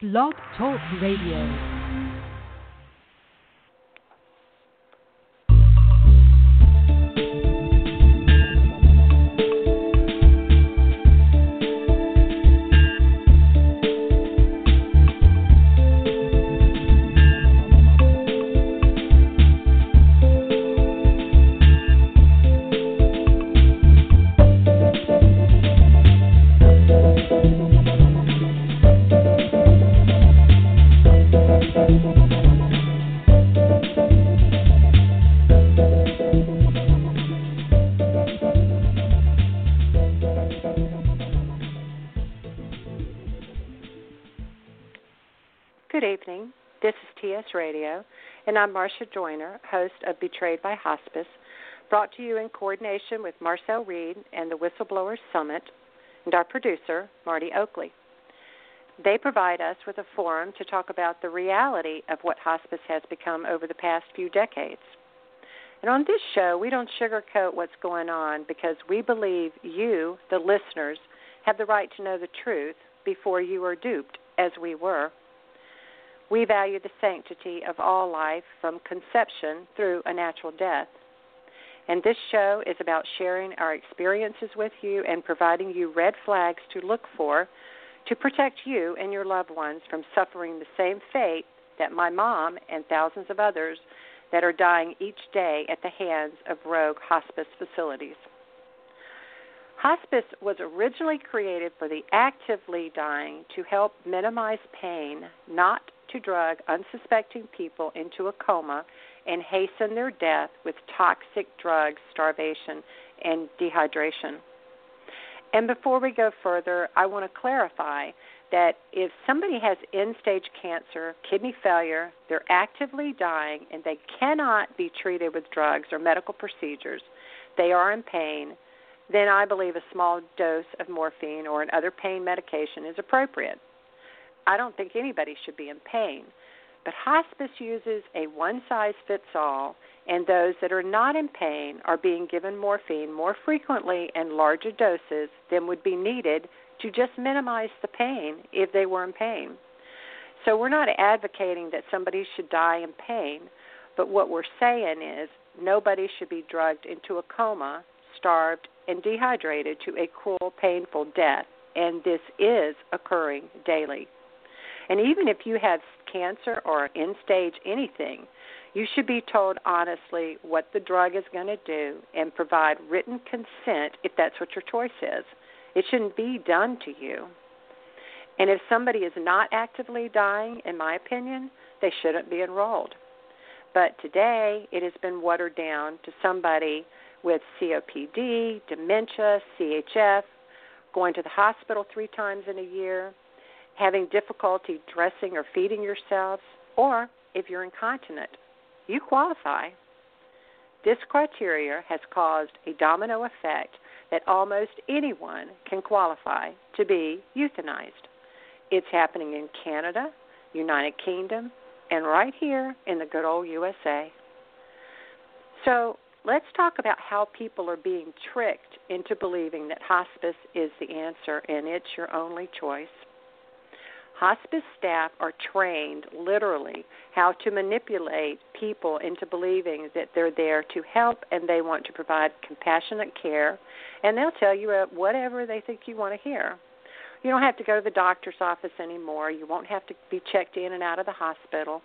Blog Talk Radio. I'm Marsha Joiner, host of Betrayed by Hospice, brought to you in coordination with Marcel Reid and the Whistleblowers Summit, and our producer, Marty Oakley. They provide us with a forum to talk about the reality of what hospice has become over the past few decades. And on this show, we don't sugarcoat what's going on because we believe you, the listeners, have the right to know the truth before you are duped, as we were. We value the sanctity of all life from conception through a natural death. And this show is about sharing our experiences with you and providing you red flags to look for to protect you and your loved ones from suffering the same fate that my mom and thousands of others that are dying each day at the hands of rogue hospice facilities. Hospice was originally created for the actively dying to help minimize pain, not to drug unsuspecting people into a coma and hasten their death with toxic drugs, starvation, and dehydration. And before we go further, I want to clarify that if somebody has end stage cancer, kidney failure, they're actively dying, and they cannot be treated with drugs or medical procedures, they are in pain, then I believe a small dose of morphine or another pain medication is appropriate. I don't think anybody should be in pain. But hospice uses a one size fits all, and those that are not in pain are being given morphine more frequently and larger doses than would be needed to just minimize the pain if they were in pain. So we're not advocating that somebody should die in pain, but what we're saying is nobody should be drugged into a coma, starved, and dehydrated to a cruel, painful death, and this is occurring daily. And even if you have cancer or end stage anything, you should be told honestly what the drug is going to do and provide written consent if that's what your choice is. It shouldn't be done to you. And if somebody is not actively dying, in my opinion, they shouldn't be enrolled. But today, it has been watered down to somebody with COPD, dementia, CHF, going to the hospital three times in a year, having difficulty dressing or feeding yourselves, or if you're incontinent, you qualify. This criteria has caused a domino effect that almost anyone can qualify to be euthanized. It's happening in Canada, United Kingdom, and right here in the good old USA. So let's talk about how people are being tricked into believing that hospice is the answer and it's your only choice. Hospice staff are trained literally how to manipulate people into believing that they're there to help and they want to provide compassionate care, and they'll tell you uh, whatever they think you want to hear. You don't have to go to the doctor's office anymore. You won't have to be checked in and out of the hospital.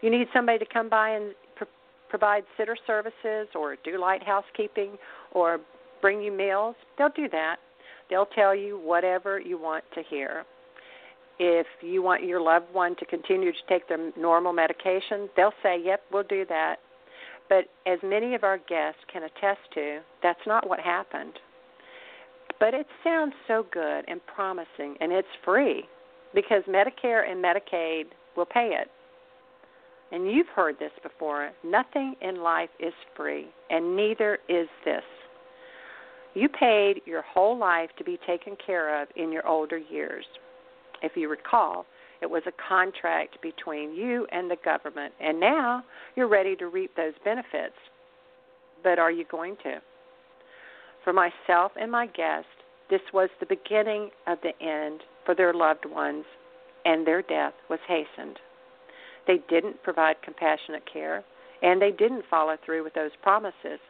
You need somebody to come by and pr- provide sitter services or do light housekeeping or bring you meals, they'll do that. They'll tell you whatever you want to hear. If you want your loved one to continue to take their normal medication, they'll say, Yep, we'll do that. But as many of our guests can attest to, that's not what happened. But it sounds so good and promising, and it's free because Medicare and Medicaid will pay it. And you've heard this before nothing in life is free, and neither is this. You paid your whole life to be taken care of in your older years. If you recall, it was a contract between you and the government, and now you're ready to reap those benefits. But are you going to? For myself and my guest, this was the beginning of the end for their loved ones and their death was hastened. They didn't provide compassionate care, and they didn't follow through with those promises.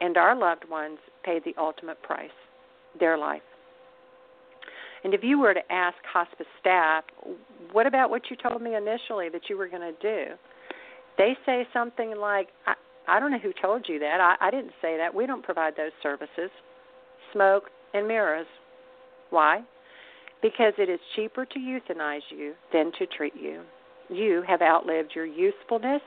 And our loved ones paid the ultimate price their life. And if you were to ask hospice staff, what about what you told me initially that you were going to do? They say something like, I, I don't know who told you that. I, I didn't say that. We don't provide those services. Smoke and mirrors. Why? Because it is cheaper to euthanize you than to treat you. You have outlived your usefulness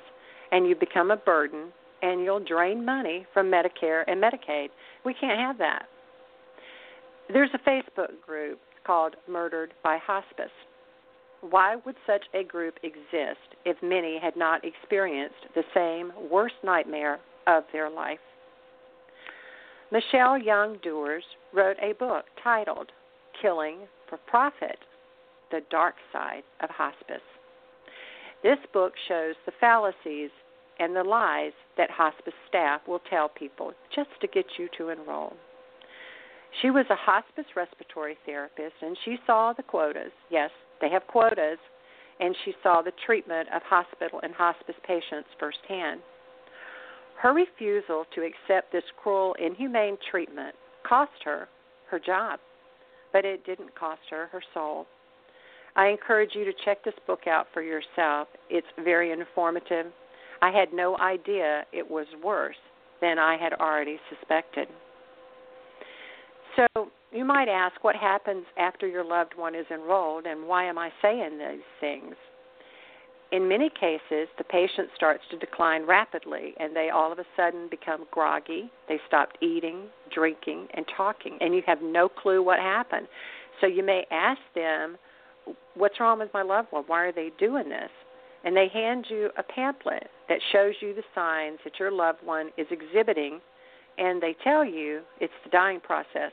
and you become a burden and you'll drain money from Medicare and Medicaid. We can't have that. There's a Facebook group called Murdered by Hospice. Why would such a group exist if many had not experienced the same worst nightmare of their life? Michelle Young Dewars wrote a book titled Killing for Profit The Dark Side of Hospice. This book shows the fallacies and the lies that hospice staff will tell people just to get you to enroll. She was a hospice respiratory therapist and she saw the quotas. Yes, they have quotas. And she saw the treatment of hospital and hospice patients firsthand. Her refusal to accept this cruel, inhumane treatment cost her her job, but it didn't cost her her soul. I encourage you to check this book out for yourself. It's very informative. I had no idea it was worse than I had already suspected. So you might ask what happens after your loved one is enrolled and why am I saying these things? In many cases, the patient starts to decline rapidly and they all of a sudden become groggy. They stopped eating, drinking, and talking, and you have no clue what happened. So you may ask them, What's wrong with my loved one? Why are they doing this? And they hand you a pamphlet that shows you the signs that your loved one is exhibiting, and they tell you it's the dying process.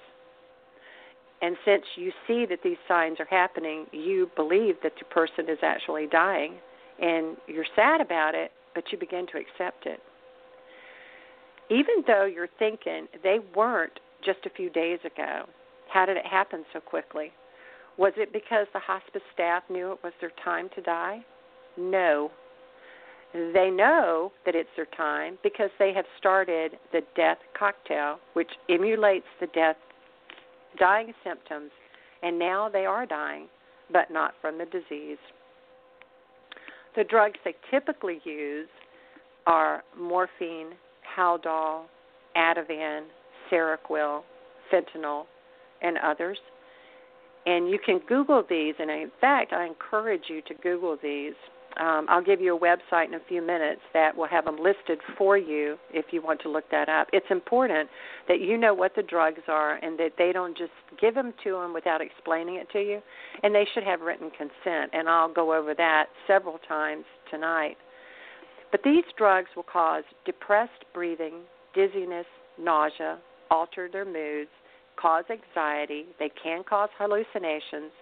And since you see that these signs are happening, you believe that the person is actually dying, and you're sad about it, but you begin to accept it. Even though you're thinking they weren't just a few days ago, how did it happen so quickly? Was it because the hospice staff knew it was their time to die? No. They know that it's their time because they have started the death cocktail, which emulates the death dying symptoms, and now they are dying, but not from the disease. The drugs they typically use are morphine, Haldol, Ativan, Seroquel, fentanyl, and others. And you can Google these, and in fact, I encourage you to Google these um, I'll give you a website in a few minutes that will have them listed for you if you want to look that up. It's important that you know what the drugs are and that they don't just give them to them without explaining it to you. And they should have written consent, and I'll go over that several times tonight. But these drugs will cause depressed breathing, dizziness, nausea, alter their moods, cause anxiety, they can cause hallucinations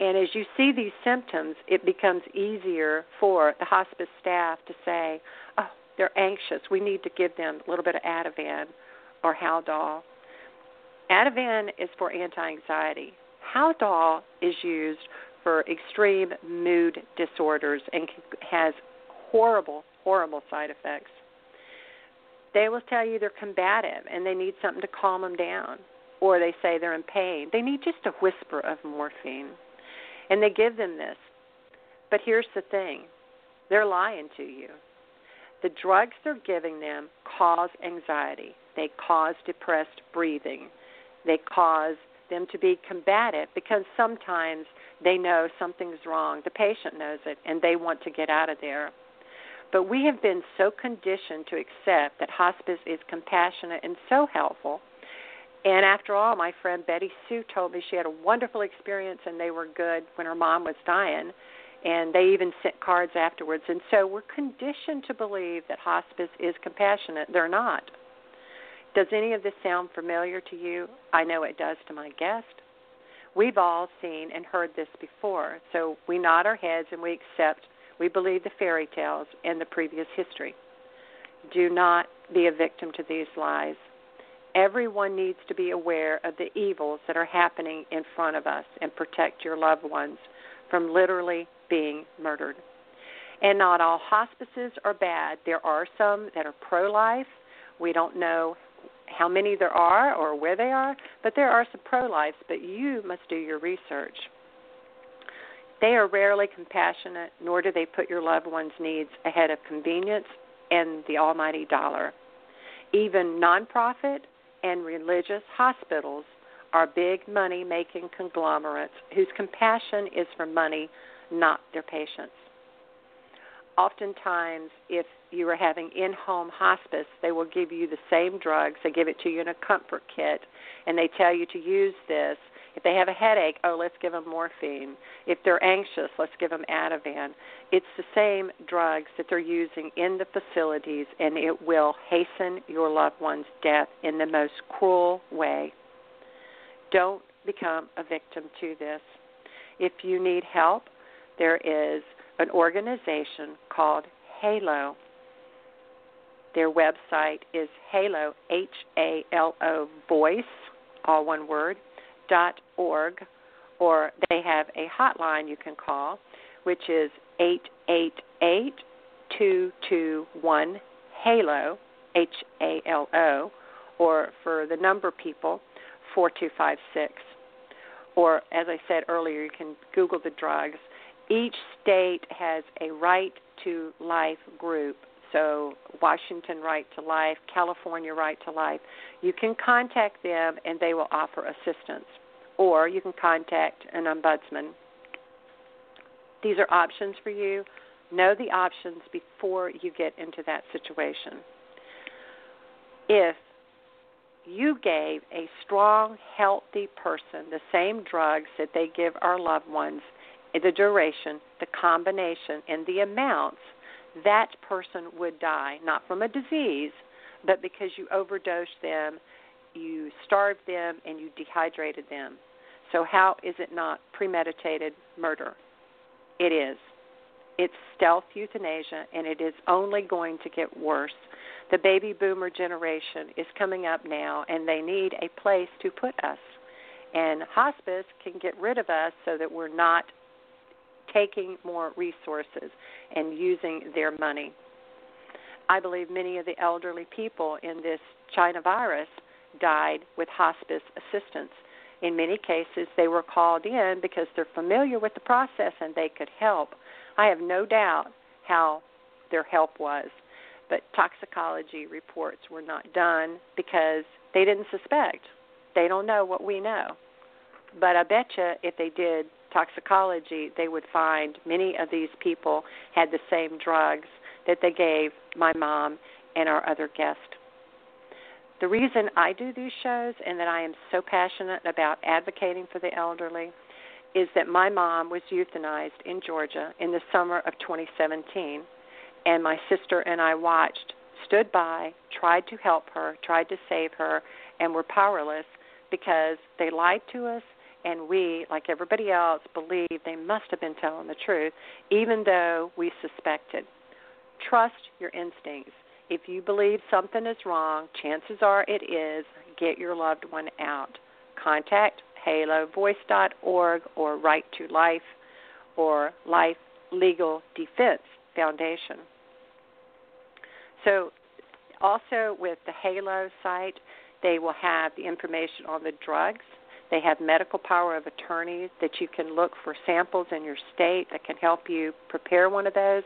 and as you see these symptoms, it becomes easier for the hospice staff to say, oh, they're anxious. We need to give them a little bit of Ativan or Haldol. Ativan is for anti anxiety. Haldol is used for extreme mood disorders and has horrible, horrible side effects. They will tell you they're combative and they need something to calm them down, or they say they're in pain. They need just a whisper of morphine. And they give them this. But here's the thing they're lying to you. The drugs they're giving them cause anxiety, they cause depressed breathing, they cause them to be combative because sometimes they know something's wrong. The patient knows it and they want to get out of there. But we have been so conditioned to accept that hospice is compassionate and so helpful and after all, my friend Betty Sue told me she had a wonderful experience and they were good when her mom was dying. And they even sent cards afterwards. And so we're conditioned to believe that hospice is compassionate. They're not. Does any of this sound familiar to you? I know it does to my guest. We've all seen and heard this before. So we nod our heads and we accept, we believe the fairy tales and the previous history. Do not be a victim to these lies Everyone needs to be aware of the evils that are happening in front of us and protect your loved ones from literally being murdered. And not all hospices are bad. There are some that are pro life. We don't know how many there are or where they are, but there are some pro lives, but you must do your research. They are rarely compassionate, nor do they put your loved one's needs ahead of convenience and the almighty dollar. Even nonprofit and religious hospitals are big money making conglomerates whose compassion is for money, not their patients. Oftentimes, if you are having in home hospice, they will give you the same drugs. They give it to you in a comfort kit, and they tell you to use this. If they have a headache, oh, let's give them morphine. If they're anxious, let's give them Ativan. It's the same drugs that they're using in the facilities, and it will hasten your loved one's death in the most cruel way. Don't become a victim to this. If you need help, there is an organization called Halo. Their website is Halo, H A L O Voice, all one word, org, or they have a hotline you can call, which is eight eight eight two two one Halo, H A L O, or for the number people, 4256. Or, as I said earlier, you can Google the drugs. Each state has a right to life group. So, Washington Right to Life, California Right to Life. You can contact them and they will offer assistance. Or you can contact an ombudsman. These are options for you. Know the options before you get into that situation. If you gave a strong, healthy person the same drugs that they give our loved ones, the duration, the combination, and the amounts, that person would die, not from a disease, but because you overdosed them, you starved them, and you dehydrated them. So, how is it not premeditated murder? It is. It's stealth euthanasia, and it is only going to get worse the baby boomer generation is coming up now, and they need a place to put us. And hospice can get rid of us so that we're not taking more resources and using their money. I believe many of the elderly people in this China virus died with hospice assistance. In many cases, they were called in because they're familiar with the process and they could help. I have no doubt how their help was but toxicology reports were not done because they didn't suspect. They don't know what we know. But I bet you if they did toxicology, they would find many of these people had the same drugs that they gave my mom and our other guest. The reason I do these shows and that I am so passionate about advocating for the elderly is that my mom was euthanized in Georgia in the summer of 2017 and my sister and I watched, stood by, tried to help her, tried to save her, and were powerless because they lied to us and we, like everybody else, believed they must have been telling the truth, even though we suspected. Trust your instincts. If you believe something is wrong, chances are it is. Get your loved one out. Contact halovoice.org or Right to Life or Life Legal Defense Foundation. So, also with the Halo site, they will have the information on the drugs. They have medical power of attorneys that you can look for samples in your state that can help you prepare one of those.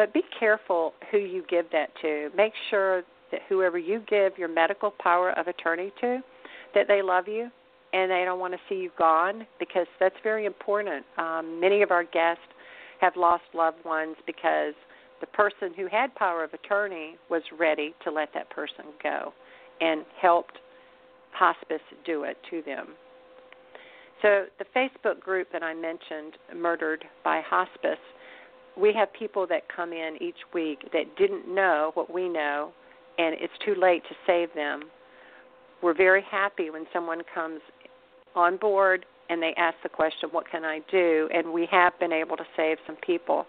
But be careful who you give that to. Make sure that whoever you give your medical power of attorney to, that they love you and they don't want to see you gone because that's very important. Um, many of our guests have lost loved ones because the person who had power of attorney was ready to let that person go and helped hospice do it to them. So, the Facebook group that I mentioned, Murdered by Hospice, we have people that come in each week that didn't know what we know, and it's too late to save them. We're very happy when someone comes on board and they ask the question, What can I do? And we have been able to save some people.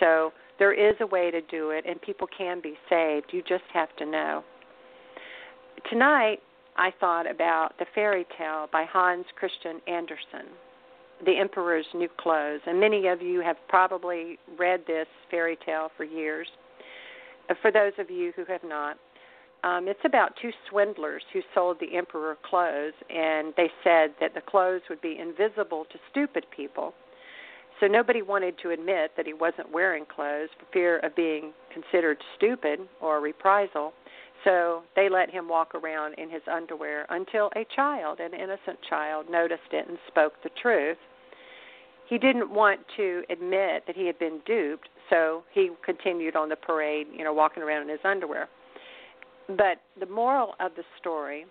So, there is a way to do it, and people can be saved. You just have to know. Tonight, I thought about the fairy tale by Hans Christian Andersen, The Emperor's New Clothes. And many of you have probably read this fairy tale for years. Uh, for those of you who have not, um, it's about two swindlers who sold the emperor clothes, and they said that the clothes would be invisible to stupid people. So nobody wanted to admit that he wasn't wearing clothes for fear of being considered stupid or reprisal. So they let him walk around in his underwear until a child, an innocent child, noticed it and spoke the truth. He didn't want to admit that he had been duped, so he continued on the parade, you know, walking around in his underwear. But the moral of the story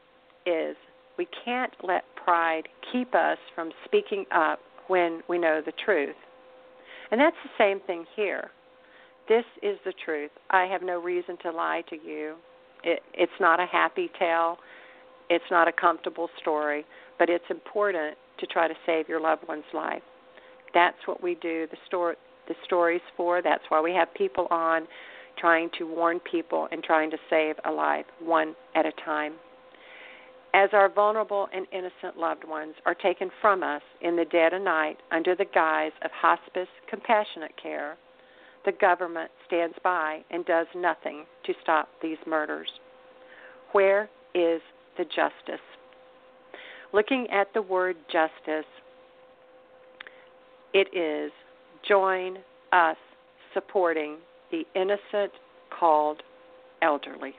is we can't let pride keep us from speaking up when we know the truth. And that's the same thing here. This is the truth. I have no reason to lie to you. It, it's not a happy tale. It's not a comfortable story, but it's important to try to save your loved one's life. That's what we do the story the stories for. That's why we have people on trying to warn people and trying to save a life one at a time. As our vulnerable and innocent loved ones are taken from us in the dead of night under the guise of hospice compassionate care, the government stands by and does nothing to stop these murders. Where is the justice? Looking at the word justice, it is join us supporting the innocent called elderly.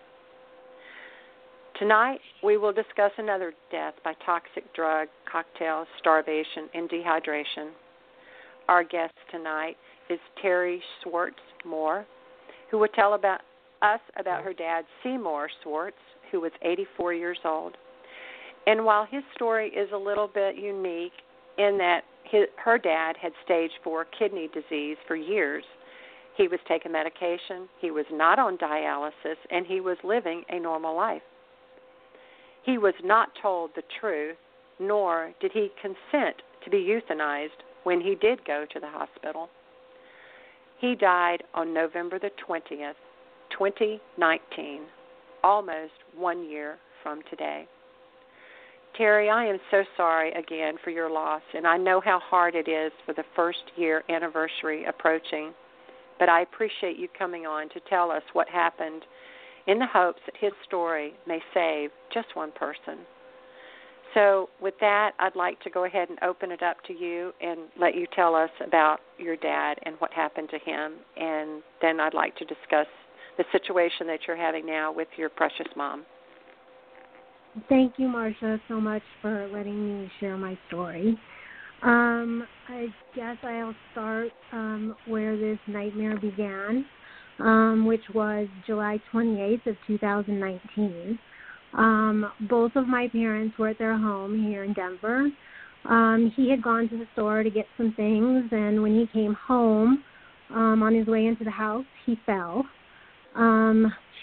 Tonight, we will discuss another death by toxic drug, cocktails, starvation, and dehydration. Our guest tonight is Terri Schwartz Moor, who will tell about us about her dad, Seymour Schwartz, who was 84 years old. And while his story is a little bit unique in that his, her dad had stage 4 kidney disease for years, he was taking medication, he was not on dialysis, and he was living a normal life. He was not told the truth, nor did he consent to be euthanized when he did go to the hospital. He died on November the 20th, 2019, almost one year from today. Terri, I am so sorry again for your loss, and I know how hard it is for the first year anniversary approaching but I appreciate you coming on to tell us what happened in the hopes that his story may save just one person. So, with that, I'd like to go ahead and open it up to you and let you tell us about your dad and what happened to him. And then I'd like to discuss the situation that you're having now with your precious mom. Thank you, Marsha, so much for letting me share my story. Um, I guess I'll start um, where this nightmare began, um, which was July 28th of 2019. Um, both of my parents were at their home here in Denver. Um, he had gone to the store to get some things, and when he came home, um, on his way into the house, he fell.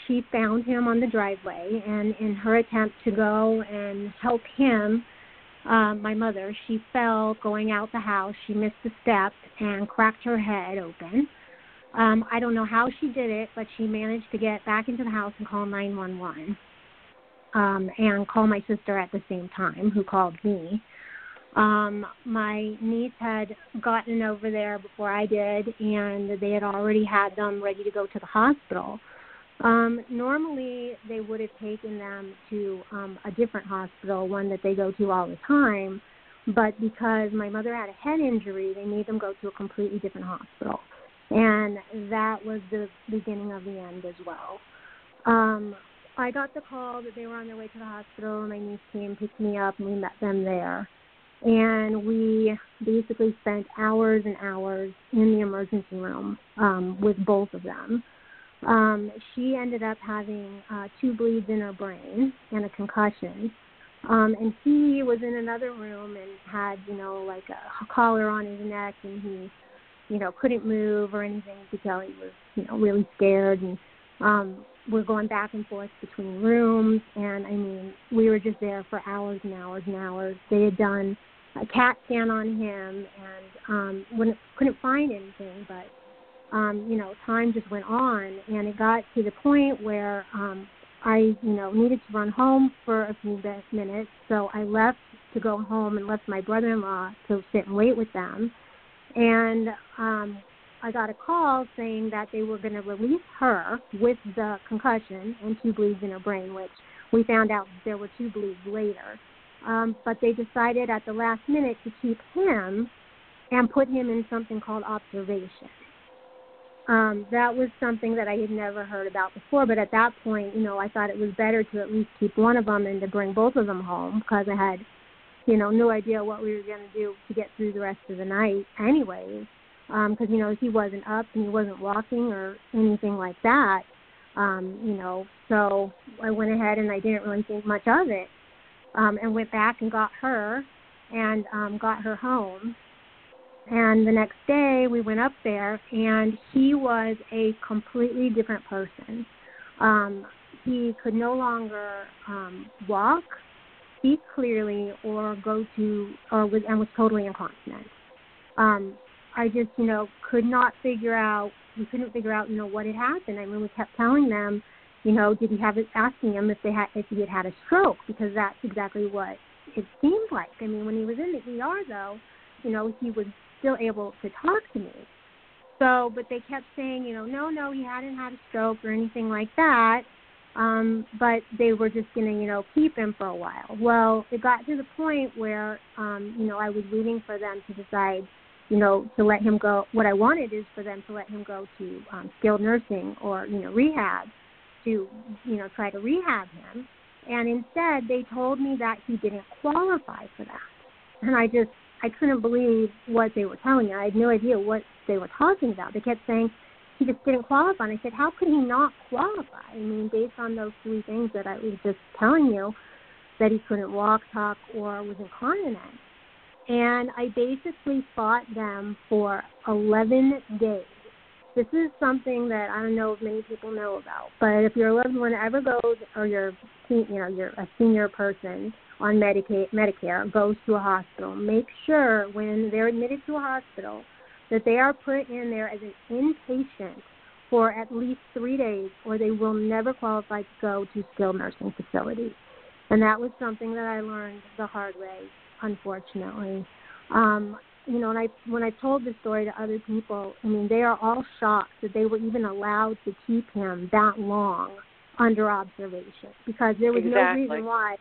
She found him on the driveway, and in her attempt to go and help him, um, my mother, she fell going out the house. She missed a step and cracked her head open. Um, I don't know how she did it, but she managed to get back into the house and call 911 um, and call my sister at the same time, who called me. Um, my niece had gotten over there before I did, and they had already had them ready to go to the hospital. Um, normally, they would have taken them to um, a different hospital, one that they go to all the time. But because my mother had a head injury, they made them go to a completely different hospital. And that was the beginning of the end as well. Um, I got the call that they were on their way to the hospital, my niece came, picked me up, and we met them there. And we basically spent hours and hours in the emergency room um, with both of them um, she ended up having uh, two bleeds in her brain and a concussion. Um, and he was in another room and had, you know, like a collar on his neck, and he, you know, couldn't move or anything because he was, you know, really scared. And um, we're going back and forth between rooms, and I mean, we were just there for hours and hours and hours. They had done a CAT scan on him and um, wouldn't, couldn't find anything, but um, you know, time just went on, and it got to the point where um, I, you know, needed to run home for a few minutes, so I left to go home and left my brother-in-law to sit and wait with them. And um I got a call saying that they were going to release her with the concussion and two bleeds in her brain, which we found out there were two bleeds later. Um, but they decided at the last minute to keep him and put him in something called observation. Um, that was something that I had never heard about before, but at that point, you know, I thought it was better to at least keep one of them and to bring both of them home because I had, you know, no idea what we were going to do to get through the rest of the night, anyways because um, you know he wasn't up and he wasn't walking or anything like that. Um, you know, so I went ahead and I didn't really think much of it, um, and went back and got her, and um, got her home. And the next day we went up there, and he was a completely different person. Um, he could no longer um, walk, speak clearly, or go to, or was and was totally incontinent. Um, I just, you know, could not figure out. We couldn't figure out, you know, what had happened. I mean, we kept telling them, you know, did he have it? Asking him if they had, if he had had a stroke, because that's exactly what it seemed like. I mean, when he was in the ER, though, you know, he was still able to talk to me. So, but they kept saying, you know, no, no, he hadn't had a stroke or anything like that. Um, but they were just going to, you know, keep him for a while. Well, it got to the point where, um, you know, I was waiting for them to decide you know, to let him go. What I wanted is for them to let him go to um, skilled nursing or you know rehab to you know try to rehab him. And instead, they told me that he didn't qualify for that. And I just I couldn't believe what they were telling me. I had no idea what they were talking about. They kept saying he just didn't qualify. And I said, how could he not qualify? I mean, based on those three things that I was just telling you, that he couldn't walk, talk, or was incontinent and I basically fought them for 11 days. This is something that I don't know if many people know about, but if your loved one ever goes, or you're, you know, you're a senior person on Medicaid, Medicare, goes to a hospital, make sure when they're admitted to a hospital that they are put in there as an inpatient for at least three days, or they will never qualify to go to skilled nursing facilities. And that was something that I learned the hard way unfortunately. Um, you know, and I when I told this story to other people, I mean, they are all shocked that they were even allowed to keep him that long under observation because there was exactly. no reason why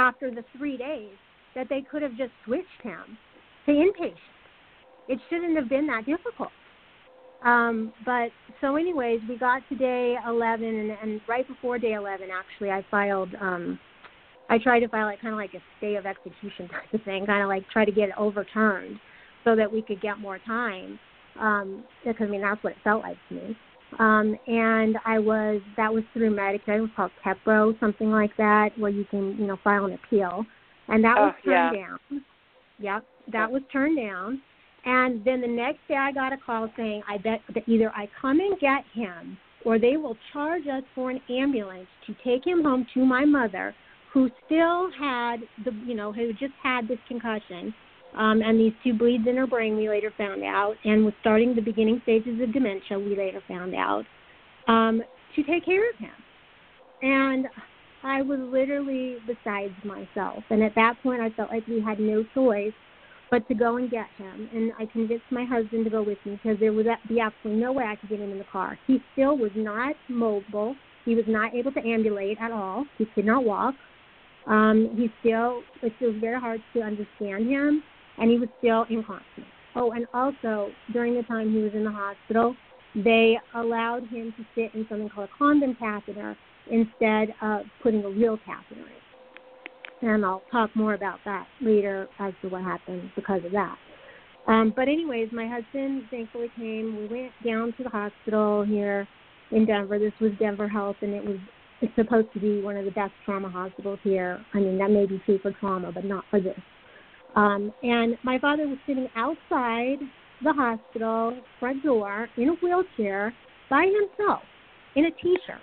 after the three days that they could have just switched him to inpatient. It shouldn't have been that difficult. Um, but so, anyways, we got to day 11, and, and right before day 11, actually, I filed um, I tried to file like kind of like a stay of execution type of thing, kind of like try to get it overturned so that we could get more time. Um, because I mean that's what it felt like to me. Um, and I was that was through Medicare. It was called KEPRO, something like that, where you can you know file an appeal, and that oh, was turned yeah. down. Yep, that was turned down. And then the next day, I got a call saying, "I bet that either I come and get him, or they will charge us for an ambulance to take him home to my mother, who still had the you know who just had this concussion um, and these two bleeds in her brain we later found out and was starting the beginning stages of dementia we later found out um, to take care of him. And i was literally besides myself. And at that point i felt like we had no choice but to go and get him. And i convinced my husband to go with me because there would be absolutely no way i could get him in the car. He still was not mobile. He was not able to ambulate at all. He could not walk. Um, he still, it was very hard to understand him, and he was still incontinent. Oh, and also during the time he was in the hospital, they allowed him to sit in something called a condom catheter instead of putting a real catheter in. And I'll talk more about that later as to what happened because of that. Um, but anyways, my husband thankfully came. We went down to the hospital here in Denver. This was Denver Health, and it was it's supposed to be one of the best trauma hospitals here. I mean, that may be true for trauma, but not for this. Um, and my father was sitting outside the hospital front door in a wheelchair by himself in a t-shirt.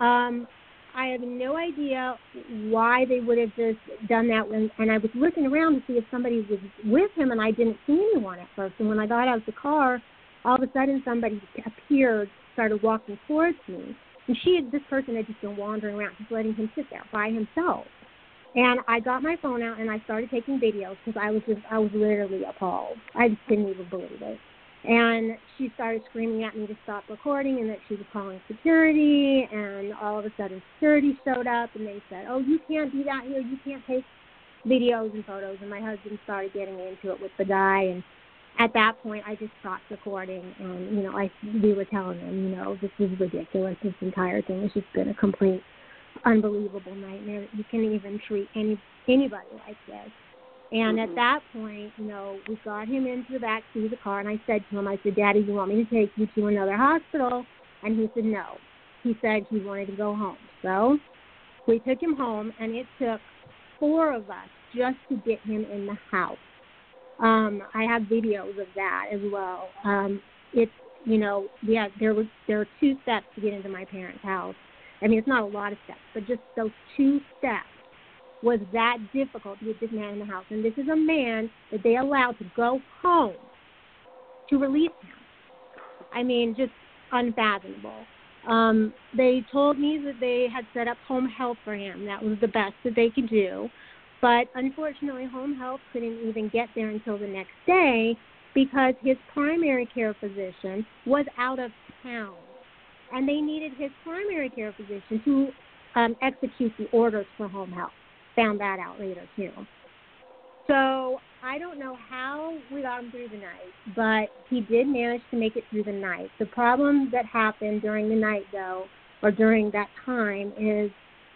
Um, I have no idea why they would have just done that. When, and I was looking around to see if somebody was with him, and I didn't see anyone at first. And when I got out of the car, all of a sudden somebody appeared, started walking towards me And she this person had just been wandering around, just letting him sit there by himself. And I got my phone out and I started taking videos because I was just I was literally appalled. I just didn't even believe it. And she started screaming at me to stop recording and that she was calling security. And all of a sudden, security showed up and they said, "Oh, you can't do that here. You can't take videos and photos." And my husband started getting into it with the guy. And at that point, I just stopped recording. And you know, I we were telling them, you know, this is ridiculous. This entire thing has just been a complete unbelievable nightmare. You can't even treat any anybody like this. And mm-hmm. at that point, you know, we got him into the back seat of the car, and I said to him, I said, Daddy, you want me to take you to another hospital? And he said, No. He said he wanted to go home. So we took him home, and it took four of us just to get him in the house. Um, I have videos of that as well. Um, it's you know, yeah, there was there were two steps to get into my parents' house I mean, it's not a lot of steps, but just those two steps was that difficult to get this man in the house. And this is a man that they allowed to go home to release him. I mean, just unfathomable. Um, they told me that they had set up home health for him. That was the best that they could do. But unfortunately, home health couldn't even get there until the next day because his primary care physician was out of town and they needed his primary care physician to um, execute the orders for home health. Found that out later too. So I don't know how we got him through the night, but he did manage to make it through the night. The problem that happened during the night, though, or during that time, is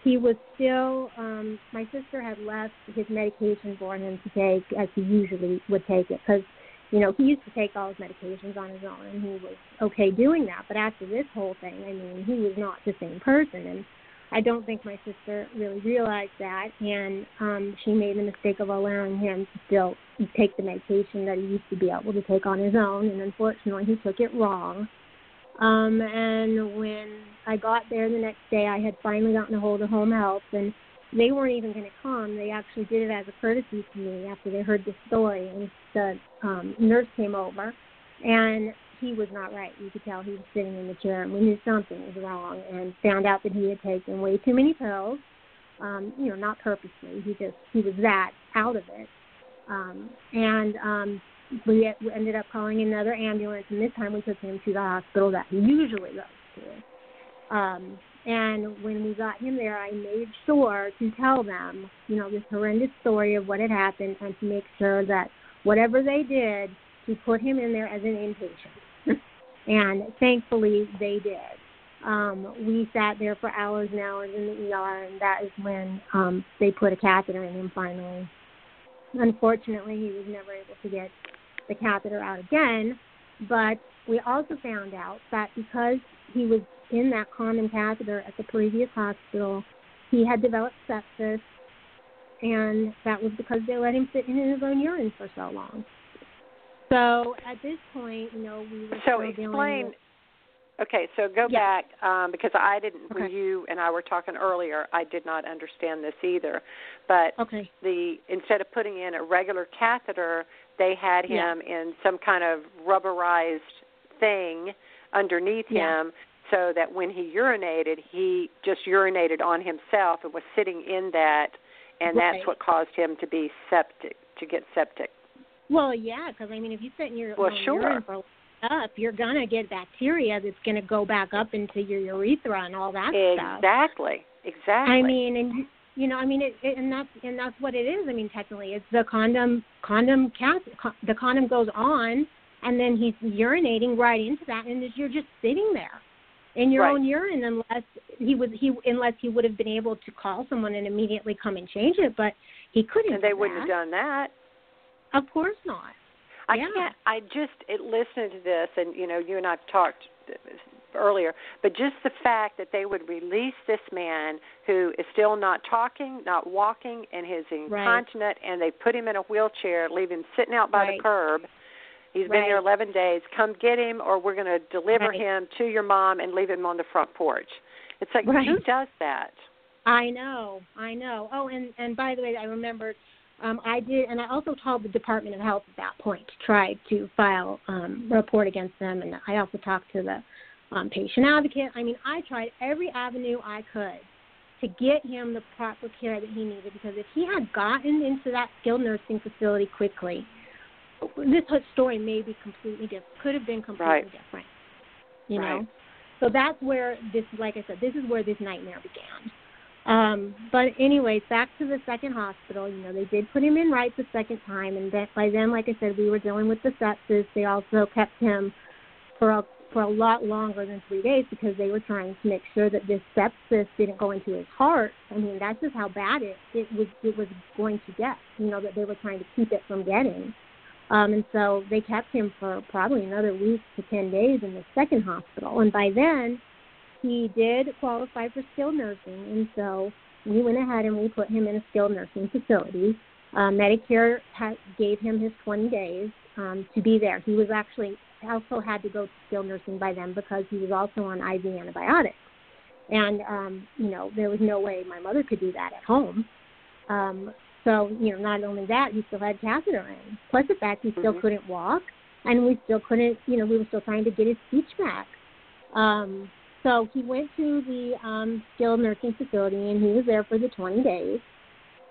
he was still. Um, my sister had left his medication for him to take as he usually would take it because you know, he used to take all his medications on his own and he was okay doing that. But after this whole thing, I mean, he was not the same person and I don't think my sister really realized that and um she made the mistake of allowing him to still take the medication that he used to be able to take on his own and unfortunately he took it wrong. Um and when I got there the next day I had finally gotten a hold of home health and they weren't even going to come. They actually did it as a courtesy to me after they heard the story. And the um, nurse came over, and he was not right. You could tell he was sitting in the chair, and we knew something was wrong. And found out that he had taken way too many pills. Um, you know, not purposely. He just he was that out of it. Um, and um, we ended up calling another ambulance, and this time we took him to the hospital that he usually goes to. Um, and when we got him there, I made sure to tell them, you know, this horrendous story of what had happened and to make sure that whatever they did, to put him in there as an inpatient. and thankfully, they did. Um, we sat there for hours and hours in the ER, and that is when um, they put a catheter in him finally. Unfortunately, he was never able to get the catheter out again, but we also found out that because he was in that condom catheter at the previous hospital. He had developed sepsis, and that was because they let him sit in his own urine for so long. So at this point, you know, we were so explain. With, okay, so go yeah. back um, because I didn't. Okay. When you and I were talking earlier, I did not understand this either. But okay. the instead of putting in a regular catheter, they had him yeah. in some kind of rubberized thing underneath yeah. him so that when he urinated, he just urinated on himself and was sitting in that, and right. that's what caused him to be septic, to get septic. Well, yeah, because I mean, if you sit in your well, sure. urine for up, you're gonna get bacteria that's gonna go back up into your urethra and all that exactly. stuff. Exactly. Exactly. I mean, and you know, I mean, it, it, and that's and that's what it is. I mean, technically, it's the condom condom con, the condom goes on, and then he's urinating right into that, and you're just sitting there in your right. own urine unless he was he unless he would have been able to call someone and immediately come and change it, but he couldn't. And they wouldn't that. have done that. Of course not. I yeah. can't. I just it, listened to this, and you know, you and I've talked uh, earlier, but just the fact that they would release this man who is still not talking, not walking, and is incontinent, right. and they put him in a wheelchair, leave him sitting out by right. the curb He's right. been here 11 days. Come get him, or we're going to deliver right. him to your mom and leave him on the front porch. It's like right. who does that? I know, I know. Oh, and and by the way, I remembered. Um, I did, and I also told the Department of Health at that point to try to file um, report against them, and I also talked to the um, patient advocate. I mean, I tried every avenue I could to get him the proper care that he needed because if he had gotten into that skilled nursing facility quickly, this story may be completely different. Could have been completely right. different. You right. know, so that's where this, like I said, this is where this nightmare began. Um, but anyways, back to the second hospital. You know, they did put him in right the second time, and that by then, like I said, we were dealing with the sepsis. They also kept him for a for a lot longer than three days because they were trying to make sure that this sepsis didn't go into his heart. I mean, that's just how bad it it was it was going to get. You know, that they were trying to keep it from getting. Um, and so they kept him for probably another week to 10 days in the second hospital. And by then, he did qualify for skilled nursing, and so we went ahead and we put him in a skilled nursing facility. Uh, Medicare ha- gave him his 20 days um, to be there. He was actually also had to go to skilled nursing by then because he was also on IV antibiotics, and um, you know there was no way my mother could do that at home. Um, so you know, not only that, he still had catheter in. Plus the fact he still mm-hmm. couldn't walk, and we still couldn't. You know, we were still trying to get his speech back. Um, so he went to the um, skilled nursing facility and he was there for the 20 days.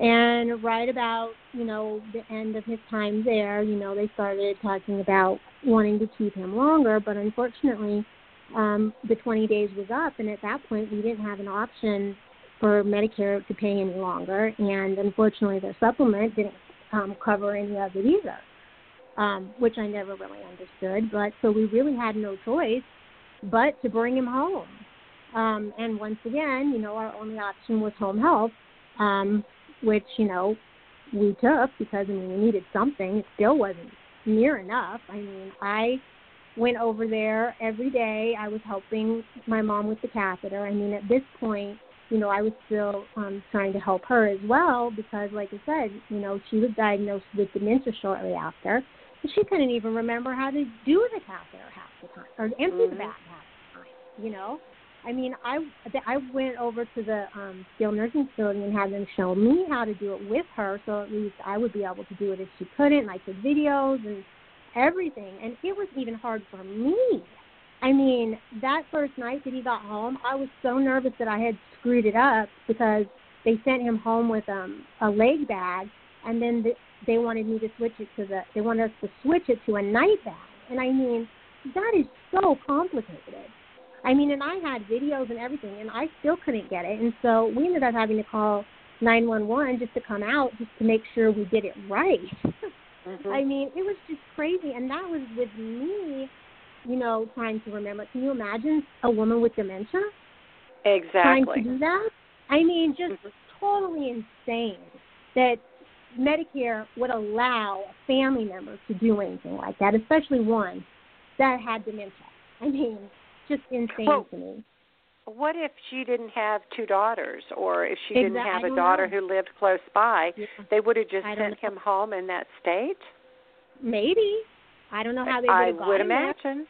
And right about, you know, the end of his time there, you know, they started talking about wanting to keep him longer, but unfortunately, um, the 20 days was up, and at that point, we didn't have an option for Medicare to pay any longer, and unfortunately, their supplement didn't um, cover any of it either, um, which I never really understood. But so we really had no choice but to bring him home. Um, and once again, you know, our only option was home health, um, which, you know, we took because, I mean, we needed something. It still wasn't near enough. I mean, I went over there every day. I was helping my mom with the catheter. I mean, at this point, you know, I was still um, trying to help her as well because, like I said, you know, she was diagnosed with dementia shortly after. And she couldn't even remember how to do the catheter half the time or empty mm-hmm. the bath you know i mean i i went over to the um skilled nursing facility and had them show me how to do it with her so at least i would be able to do it if she couldn't and i took videos and everything and it was even hard for me i mean that first night that he got home i was so nervous that i had screwed it up because they sent him home with um a leg bag and then the, they wanted me to switch it to the they wanted us to switch it to a night bag and i mean that is so complicated I mean, and I had videos and everything, and I still couldn't get it. And so we ended up having to call 911 just to come out, just to make sure we did it right. Mm-hmm. I mean, it was just crazy, and that was with me, you know, trying to remember. Can you imagine a woman with dementia exactly trying to do that? I mean, just mm-hmm. totally insane that Medicare would allow a family member to do anything like that, especially one that had dementia. I mean, just insane well, to me. What if she didn't have two daughters, or if she exactly. didn't have a daughter know. who lived close by? Yeah. They would have just I sent him home in that state. Maybe. I don't know how they would I would imagine.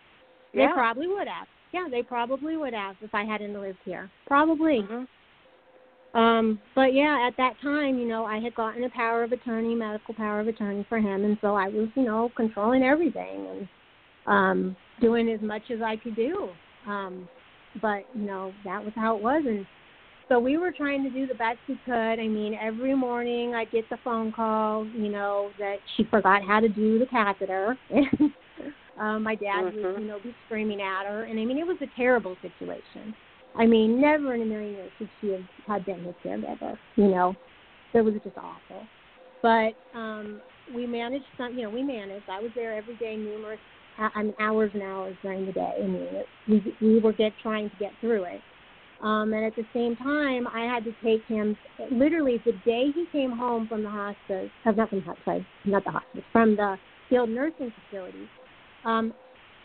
Yeah. They probably would have. Yeah, they probably would have if I hadn't lived here. Probably. Mm-hmm. Um, but yeah, at that time, you know, I had gotten a power of attorney, medical power of attorney for him, and so I was, you know, controlling everything and um, doing as much as I could do. Um, but you know that was how it was, and so we were trying to do the best we could. I mean, every morning I get the phone call, you know, that she forgot how to do the catheter, and um, my dad mm-hmm. would, you know, be screaming at her, and I mean, it was a terrible situation. I mean, never in a million years should she have had been his caregiver. You know, it was just awful. But um, we managed some. You know, we managed. I was there every day, numerous I mean, hours and hours during the day. I mean, it, we we were get trying to get through it. Um, and at the same time, I had to take him literally the day he came home from the hospice, uh, not from the sorry, not the hospice, from the skilled nursing facility. Um,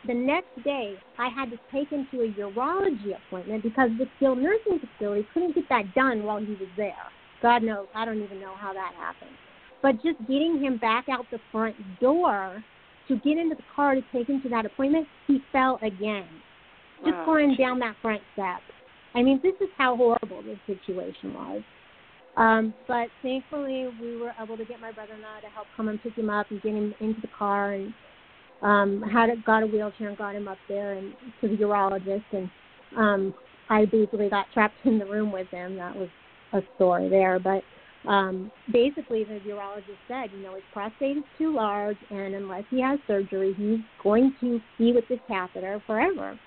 the next day, I had to take him to a urology appointment because the skilled nursing facility couldn't get that done while he was there. God knows, I don't even know how that happened. But just getting him back out the front door to get into the car to take him to that appointment, he fell again. Just oh, going down that front step. I mean, this is how horrible this situation was. Um, but thankfully, we were able to get my brother-in-law to help come and pick him up and get him into the car. And um, had got a wheelchair and got him up there and to the urologist, and um, I basically got trapped in the room with him. That was a story there, but um, basically the urologist said, you know, his prostate is too large, and unless he has surgery, he's going to be with this catheter forever.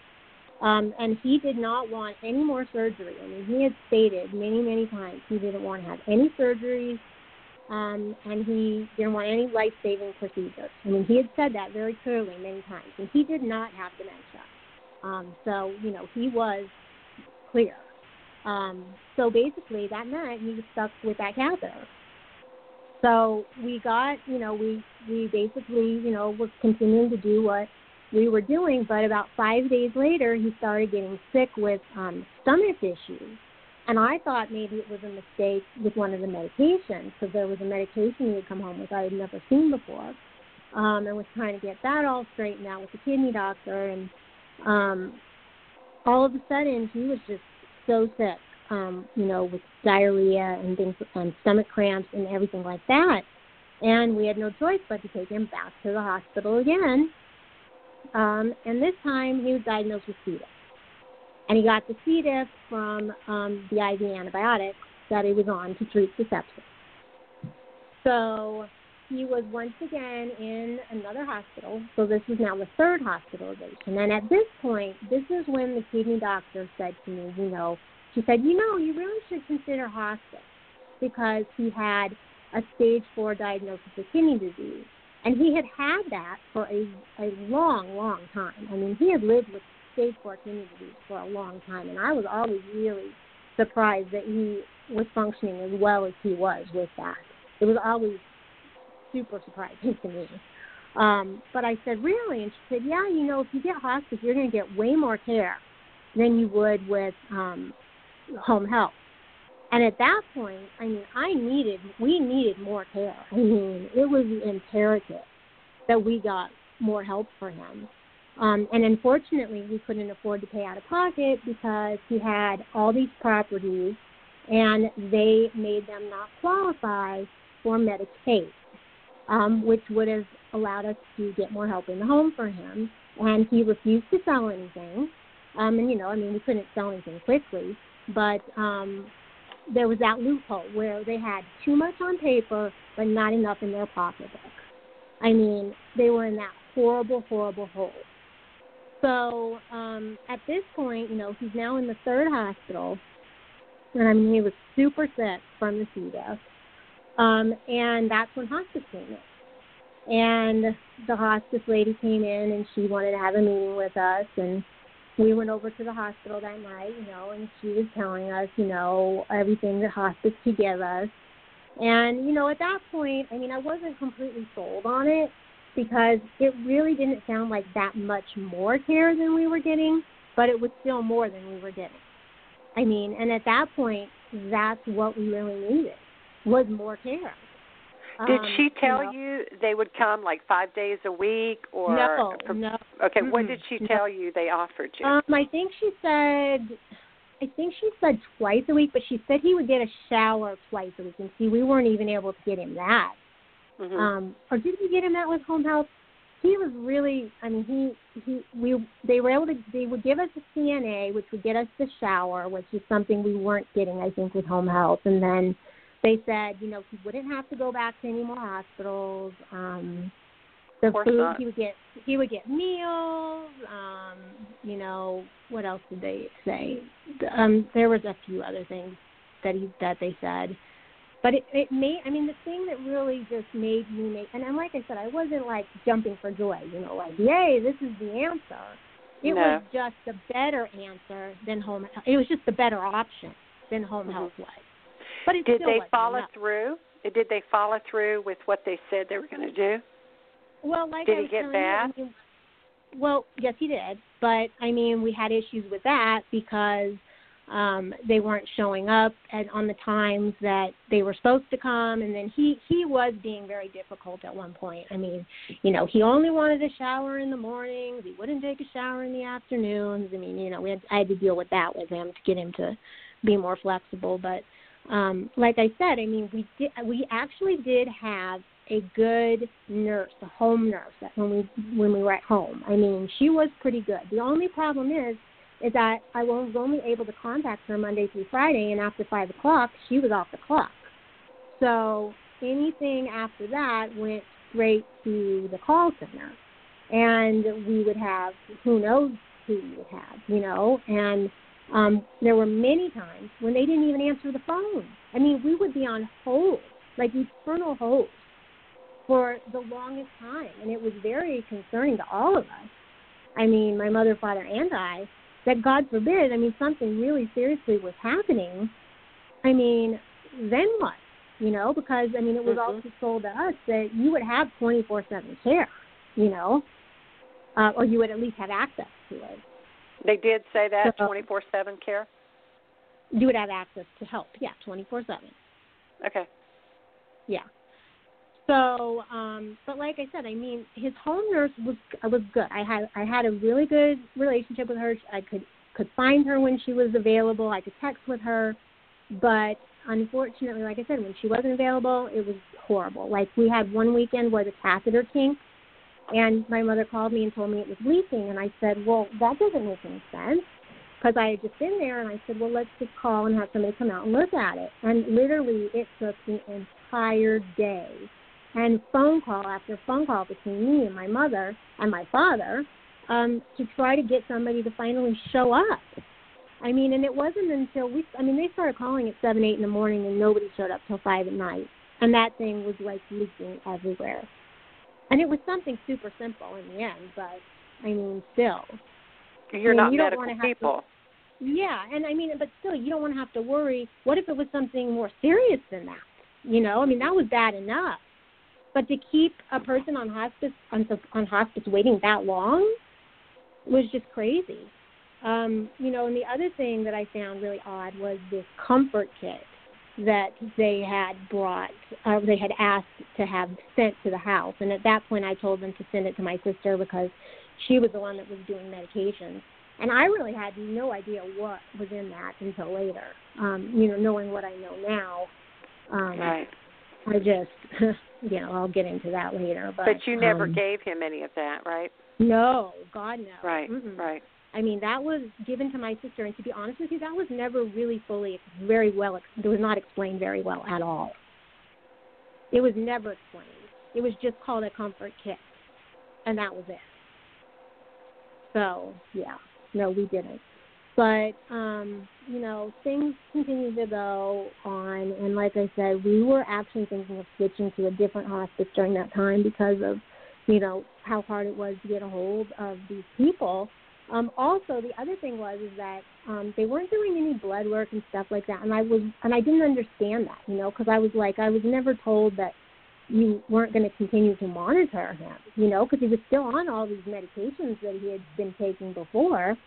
Um, and he did not want any more surgery. I mean, he had stated many, many times he didn't want to have any surgeries, um, and he didn't want any life-saving procedures. I mean, he had said that very clearly many times, and he did not have dementia. Um, so, you know, he was clear. Um, so basically, that meant he was stuck with that catheter. So we got, you know, we we basically, you know, was continuing to do what we were doing, but about five days later, he started getting sick with um, stomach issues. And I thought maybe it was a mistake with one of the medications because there was a medication he had come home with I had never seen before, um, and was trying to get that all straightened out with the kidney doctor. And um, all of a sudden, he was just so sick, um, you know, with diarrhea and things and stomach cramps and everything like that. And we had no choice but to take him back to the hospital again. Um, and this time he was diagnosed with C. And he got the C. diff from um, the IV antibiotics that he was on to treat the sepsis. So he was once again in another hospital. So this is now the third hospitalization. And at this point, this is when the kidney doctor said to me, you know, she said, you know, you really should consider hospice because he had a stage four diagnosis of kidney disease. And he had had that for a, a long, long time. I mean, he had lived with four kidney disease for a long time. And I was always really surprised that he was functioning as well as he was with that. It was always super surprising to me. Um, but I said, really? And she said, yeah, you know, if you get hospice, you're going to get way more care than you would with um, home health. And at that point, I mean, I needed, we needed more care. I mean, it was imperative that we got more help for him. Um, and unfortunately, we couldn't afford to pay out of pocket because he had all these properties and they made them not qualify for Medicaid um, which would have allowed us to get more help in the home for him. And he refused to sell anything. Um, and you know, I mean, we couldn't sell anything quickly, but um, there was that loophole where they had too much on paper, but not enough in their pocketbook. I mean, they were in that horrible, horrible hole. So um, at this point, you know, he's now in the third hospital, and I mean, he was super sick from the C. diff. Um, and that's when hospice came in. And the hospice lady came in and she wanted to have a meeting with us and we went over to the hospital that night, you know, and she was telling us, you know, everything that hospice could give us. And, you know, at that point, I mean, I wasn't completely sold on it because it really didn't sound like that much more care than we were getting, but it was still more than we were getting. I mean, and at that point, that's what we really needed was more care. Did um, she tell you, know, you they would come like five days a week or no, no. Okay, Mm-mm, what did she no. tell you they offered you? Um, I think she said, I think she said twice a week, but she said he would get a shower twice a week. And see, we weren't even able to get him that. Mm-hmm. Um, or did we get him that with home health? He was really, I mean, he he we they were able to they would give us a CNA, which would get us the shower, which is something we weren't getting, I think, with home health, and then they said, you know, he wouldn't have to go back to any more hospitals. Um the Of food not. he would get he would get meals, um, you know, what else did they say? Um there was a few other things that he that they said. But it, it made I mean the thing that really just made me make and, and like I said, I wasn't like jumping for joy, you know, like, Yay, this is the answer. It No. was just a better answer than home it was just a better option than home Mhm. health was. But it Did they follow enough. through? Did they follow through with what they said they were going to do? Well, like Did I he get telling you. I mean, well, yes, he did. But I mean, we had issues with that because um they weren't showing up at on the times that they were supposed to come. And then he he was being very difficult at one point. I mean you know he only wanted a shower in the mornings. He wouldn't take a shower in the afternoons. I mean you know we had i had to deal with that with him to get him to be more flexible. But um like i said i mean we did we actually did have a good nurse, a home nurse when we when we were at home. I mean, she was pretty good. The only problem is is that I was only able to contact her Monday through Friday, and after five o'clock, she was off the clock. So anything after that went straight to the call center, and we would have who knows who we would have, you know, and um, there were many times when they didn't even answer the phone. I mean, we would be on hold, like eternal hold, for the longest time, and it was very concerning to all of us. I mean, my mother, father, and I, that God forbid, I mean, something really seriously was happening. I mean, then what? You know, because I mean, it was mm-hmm. also told to us that you would have 24/7 care. You know, uh, or you would at least have access to it. They did say that twenty four seven care. You would have access to help, yeah, twenty four seven. Okay. Yeah. So, um, but like I said, I mean, his home nurse was was good. I had I had a really good relationship with her. I could could find her when she was available. I could text with her, but unfortunately, like I said, when she wasn't available, it was horrible. Like we had one weekend where the catheter kinked, and my mother called me and told me it was leaking, and I said, well, that doesn't make any sense because I had just been there, and I said, well, let's just call and have somebody come out and look at it. And literally, it took the entire day, and phone call after phone call between me and my mother and my father um, to try to get somebody to finally show up. I mean, and it wasn't until we, I mean, they started calling at seven, eight in the morning, and nobody showed up till five at night, and that thing was like leaking everywhere. And it was something super simple in the end, but I mean, still. You're I mean, not you medical people. To, yeah, and I mean, but still, you don't want to have to worry. What if it was something more serious than that? You know, I mean, that was bad enough. But to keep a person on hospice on, on hospice waiting that long was just crazy. Um, you know, and the other thing that I found really odd was this comfort kit that they had brought, uh, they had asked to have sent to the house. And at that point, I told them to send it to my sister because she was the one that was doing medications. And I really had no idea what was in that until later. Um, you know, knowing what I know now. Um, right. I just, you know, I'll get into that later. But, but you never um, gave him any of that, right? No, God no. Right. Mm-mm. Right. I mean, that was given to my sister, and to be honest with you, that was never really fully, very well, it was not explained very well at all. It was never explained. It was just called a comfort kit, and that was it. So, yeah, no, we didn't. But, um, you know, things continued to go on, and like I said, we were actually thinking of switching to a different hospice during that time because of, you know, how hard it was to get a hold of these people. Um, also, the other thing was is that um, they weren't doing any blood work and stuff like that, and I was and I didn't understand that, you know, because I was like I was never told that you weren't going to continue to monitor him, you know, because he was still on all these medications that he had been taking before.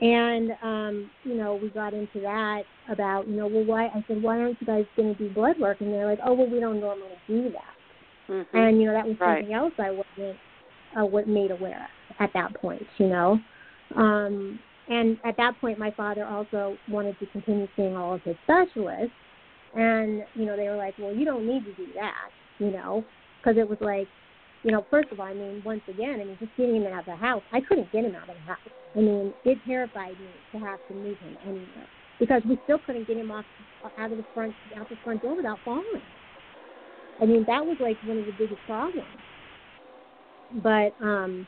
And um, you know, we got into that about, you know, well, why? I said, why aren't you guys going to do blood work? And they're like, oh, well, we don't normally do that. Mm-hmm. And you know, that was right. something else I wasn't uh, what made aware of at that point, you know. Um, and at that point, my father also wanted to continue seeing all of his specialists. And, you know, they were like, well, you don't need to do that, you know, because it was like, you know, first of all, I mean, once again, I mean, just getting him out of the house, I couldn't get him out of the house. I mean, it terrified me to have to move him anywhere because we still couldn't get him off out of the front out the front door without falling. I mean, that was like one of the biggest problems. But um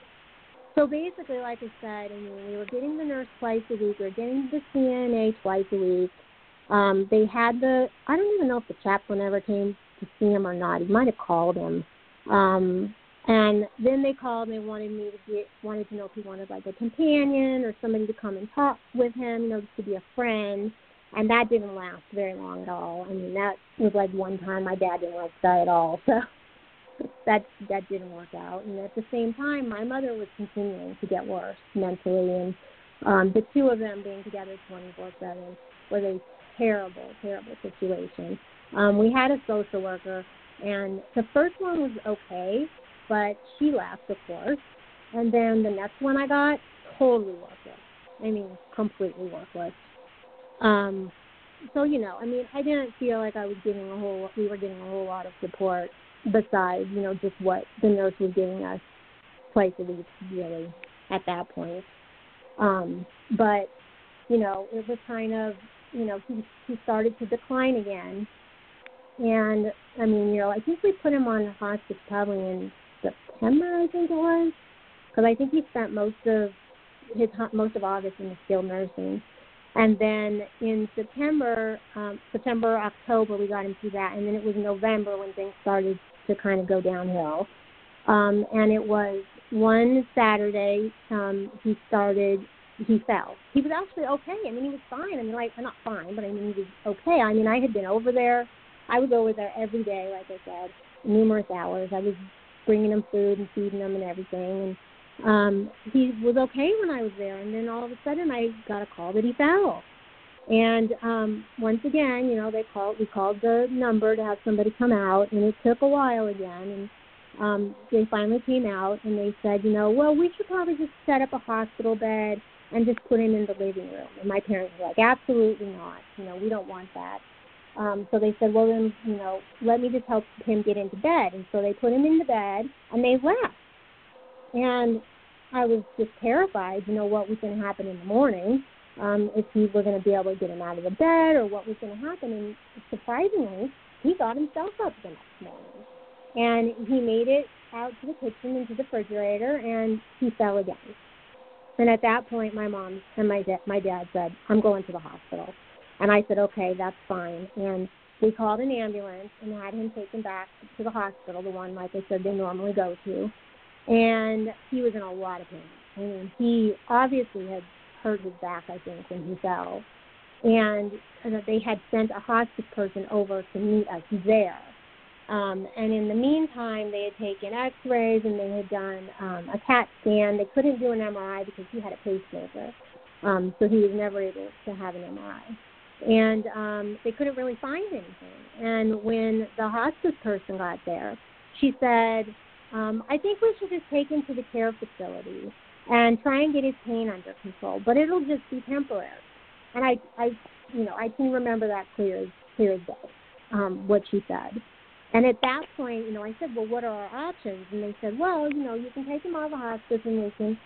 so basically, like I said, I mean, we were getting the nurse twice a week. We were getting the CNA twice a week. Um, they had the I don't even know if the chaplain ever came to see him or not. He might have called him. Um, and then they called and they wanted me to get wanted to know if he wanted like a companion or somebody to come and talk with him, you know, just to be a friend. And that didn't last very long at all. I mean, that was like one time my dad didn't like that at all. So that that didn't work out. And at the same time, my mother was continuing to get worse mentally, and um, the two of them being together 24/7 was a terrible, terrible situation. Um, we had a social worker, and the first one was okay, but she left, of course. And then the next one I got, totally worthless. I mean, completely worthless. Um, so you know, I mean, I didn't feel like I was getting a whole. We were getting a whole lot of support besides, you know, just what the nurse was giving us twice a week, really, at that point. Um, but, you know, it was kind of, you know, he, he started to decline again. And, I mean, you know, I think we put him on hospice probably in September, I think it was, because I think he spent most of his most of August in the skilled nursing. And then in September, um, September, October, we got him through that, and then it was November when things started to kind of go downhill. Um, and it was one Saturday um, he started. He fell. He was actually okay. I mean, he was fine. I mean, like not fine, but I mean, he was okay. I mean, I had been over there. I was over there every day, like I said, numerous hours. I was bringing him food and feeding him and everything. And um, he was okay when I was there. And then all of a sudden, I got a call that he fell. And um, once again, you know, they called. We called the number to have somebody come out, and it took a while again. And um, they finally came out, and they said, you know, well, we should probably just set up a hospital bed and just put him in the living room. And my parents were like, absolutely not. You know, we don't want that. Um, so they said, well, then, you know, let me just help him get into bed. And so they put him into bed, and they left. And I was just terrified to know what was going to happen in the morning, um, if he were going to be able to get him out of the bed or what was going to happen. And surprisingly, he got himself up the next morning. And he made it out to the kitchen into the refrigerator, and he fell again. And at that point, my mom and my, da- my dad said, I'm going to the hospital. And I said, okay, that's fine. And we called an ambulance and had him taken back to the hospital, the one, like I said, they normally go to. And he was in a lot of pain. I mean, he obviously had hurt his back, I think, when he fell. And they had sent a hospice person over to meet us there. Um, and in the meantime, they had taken X-rays and they had done um, a CAT scan. They couldn't do an MRI because he had a pacemaker, um, so he was never able to have an MRI and um, they couldn't really find anything. And when the hospice person got there, she said, um, "I think we should just take him to the care facility and try and get his pain under control, but it'll just be temporary." And I, I, you know, I can remember that clear as clear as day, um, what she said. And at that point, you know, I said, "Well, what are our options?" And they said, "Well, you know, you can take him out of the hospice and we can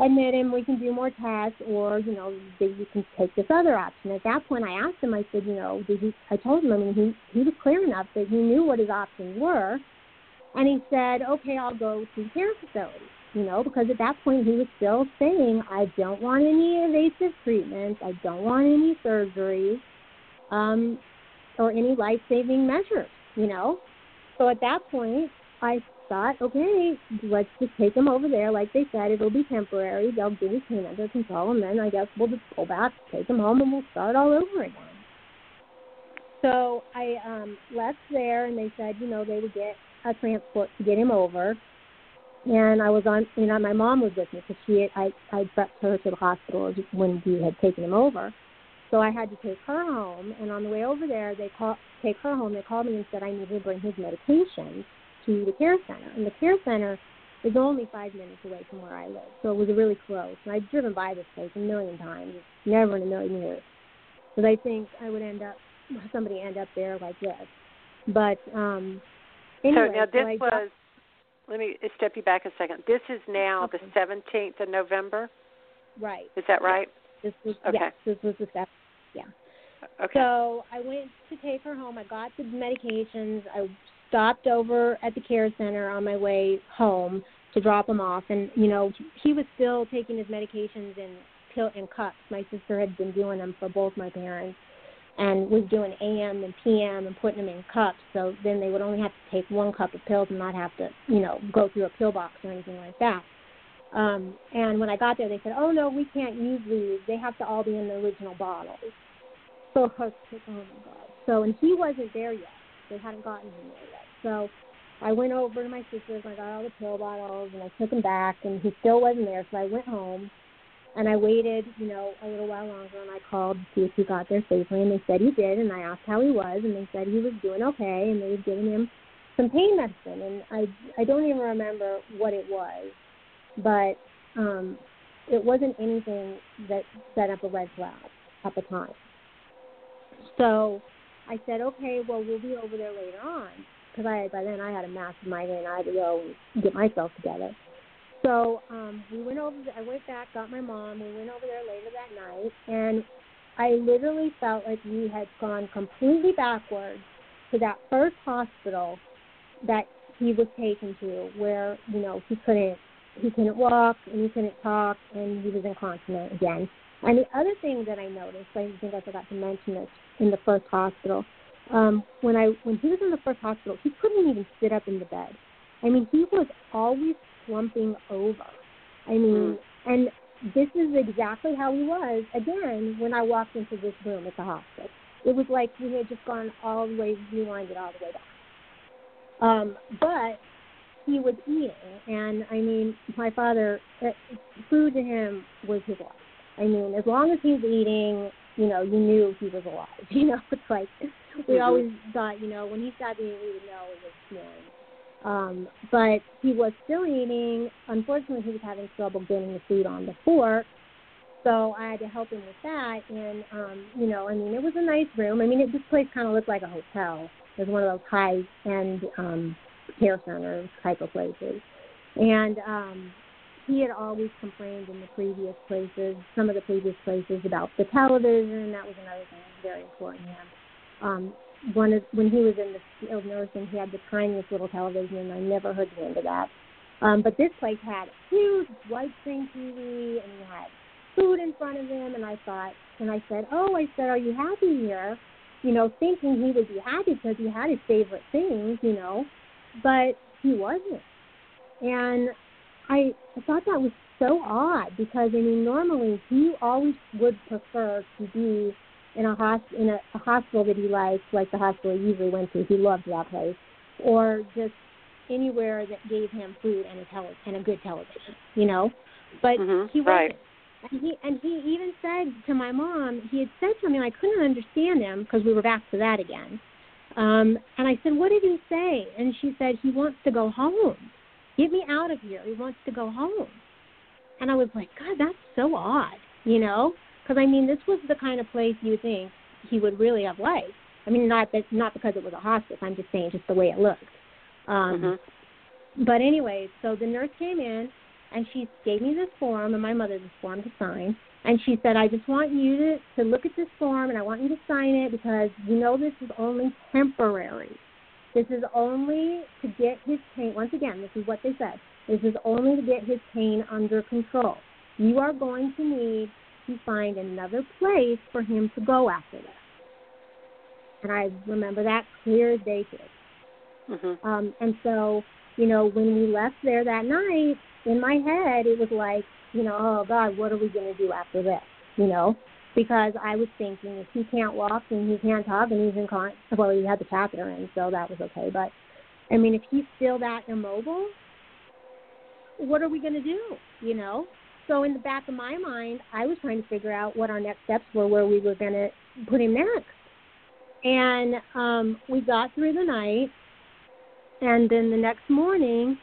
admit him, we can do more tests, or you know, you can take this other option. At that point, I asked him. I said, you know, did he? I told him. I mean, he he was clear enough that he knew what his options were, and he said, okay, I'll go to care facility. You know, because at that point he was still saying, I don't want any invasive treatments. I don't want any surgery, um, or any life-saving measures. You know, so at that point, I thought, okay, let's just take him over there. Like they said, it'll be temporary. They'll get his pain under control, and then I guess we'll just go back, take him home, and we'll start all over again. So I um left there, and they said, you know, they would get a transport to get him over. And I was on, you know, my mom was with me because she, had, I, I prepped her to the hospital when we had taken him over. So I had to take her home, and on the way over there, they call take her home. They called me and said I needed to bring his medication to the care center. And the care center is only five minutes away from where I live, so it was really close. And I've driven by this place a million times, never in a million years. But I think I would end up somebody end up there like this. But um anyway, so now this so was. Let me step you back a second. This is now okay. the 17th of November. Right. Is that right? This was okay. yes, this was the step. Yeah. Okay. So I went to take her home. I got the medications. I stopped over at the care center on my way home to drop him off. And you know he was still taking his medications in pill in cups. My sister had been doing them for both my parents and was doing am and pm and putting them in cups. So then they would only have to take one cup of pills and not have to you know go through a pill box or anything like that. Um and when i got there they said oh no we can't use these. They have to all be in the original bottles. So oh my god. So and he wasn't there yet. They hadn't gotten him there yet so I went over to my sister's and I got all the pill bottles and I took him back and he still wasn't there. So I went home and I waited, you know, a little while longer and I called to see if he got there safely and they said he did and I asked how he was and they said he was doing okay and they had given him some pain medicine and I I don't even remember what it was, but um it wasn't anything that set up a red flag at the time. So I said, okay, well, we'll be over there later on. Because I by then I had a massive migraine. I had to go and get myself together. So um, we went over. I went back, got my mom. We went over there later that night, and I literally felt like we had gone completely backwards to that first hospital that he was taken to, where you know he couldn't he couldn't walk and he couldn't talk and he was incontinent again. And the other thing that I noticed, I think I forgot to mention this in the first hospital, um, when I when he was in the first hospital, he couldn't even sit up in the bed. I mean, he was always slumping over. I mean, mm. and this is exactly how he was again when I walked into this room at the hospital. It was like we had just gone all the way, rewinded all the way back. Um, but he was eating, and I mean, my father, uh, food to him was his life. I mean, as long as he's eating, you know, you knew he was alive. You know, it's like we mm-hmm. always thought, you know, when he stopped eating, we would know it was snoring. Um, but he was still eating. Unfortunately, he was having trouble getting the food on the fork, so I had to help him with that. And um, you know, I mean, it was a nice room. I mean, it, this place kind of looked like a hotel. It was one of those high-end um, care centers type of places. And um, he had always complained in the previous places, some of the previous places, about the television. That was another thing that was very important to him. Um, one of, when he was in the skilled nursing, he had the tiniest little television, and I never heard the end of that. Um, but this place had a huge white screen TV, and he had food in front of him. And I thought, and I said, "Oh, I said, are you happy here?" You know, thinking he would be happy because he had his favorite things, you know, but he wasn't. And I, I thought that was so odd because I mean, normally he always would prefer to be in a hosp- in a, a hospital that he liked, like the hospital he usually went to. He loved that place, or just anywhere that gave him food and a tele- and a good television, you know. But mm-hmm. he wasn't. Right. And he and he even said to my mom, he had said something I couldn't understand him because we were back to that again. Um, and I said, "What did he say?" And she said, "He wants to go home. Get me out of here. He wants to go home." And I was like, "God, that's so odd," you know. Because I mean, this was the kind of place you think he would really have liked. I mean, not that not because it was a hospice. I'm just saying, just the way it looked. Um, mm-hmm. But anyway, so the nurse came in and she gave me this form and my mother this form to sign. And she said, I just want you to, to look at this form and I want you to sign it because you know this is only temporary. This is only to get his pain. Once again, this is what they said. This is only to get his pain under control. You are going to need to find another place for him to go after this. And I remember that clear as day today. Mm-hmm. Um, and so, you know, when we left there that night, in my head, it was like, you know, oh God, what are we going to do after this? You know, because I was thinking if he can't walk and he can't talk and he's in con, well, he had the catheter in, so that was okay. But I mean, if he's still that immobile, what are we going to do? You know, so in the back of my mind, I was trying to figure out what our next steps were, where we were going to put him next. And um, we got through the night, and then the next morning,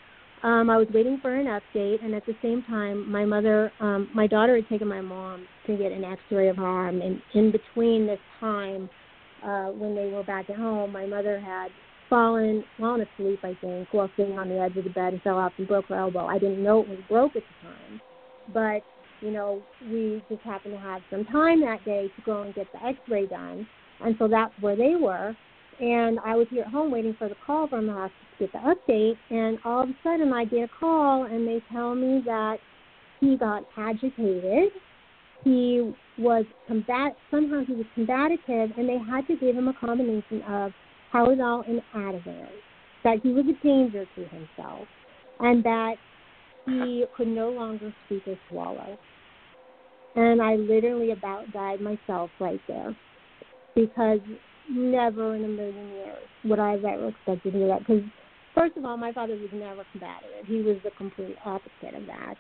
um, I was waiting for an update, and at the same time, my mother, um, my daughter had taken my mom to get an X-ray of her arm, and in between this time, uh, when they were back at home, my mother had fallen, fallen asleep, I think, while sitting on the edge of the bed and fell off and broke her elbow. I didn't know it was broke at the time but you know we just happened to have some time that day to go and get the X-ray done, and so that's where they were. And I was here at home waiting for the call from the hospital to get the update, and all of a sudden I get a call and they tell me that he got agitated. He was combat somehow he was combative, and they had to give him a combination of Tylenol and Ativan. That he was a danger to himself, and that he could no longer speak or swallow. And I literally about died myself right there because never in a million years would I have ever expected to do that. Because, first of all, my father was never combative, he was the complete opposite of that.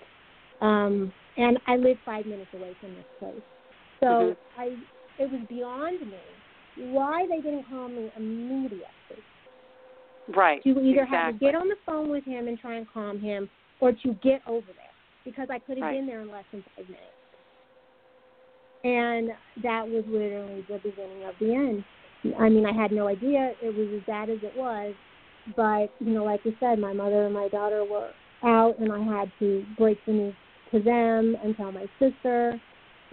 Um, and I live five minutes away from this place. So mm-hmm. I, it was beyond me why they didn't call me immediately. Right. To either exactly. have to get on the phone with him and try and calm him, or to get over there because I could have right. been there in less than five minutes. And that was literally the beginning of the end. I mean, I had no idea it was as bad as it was. but you know, like you said, my mother and my daughter were out, and I had to break the news to them and tell my sister.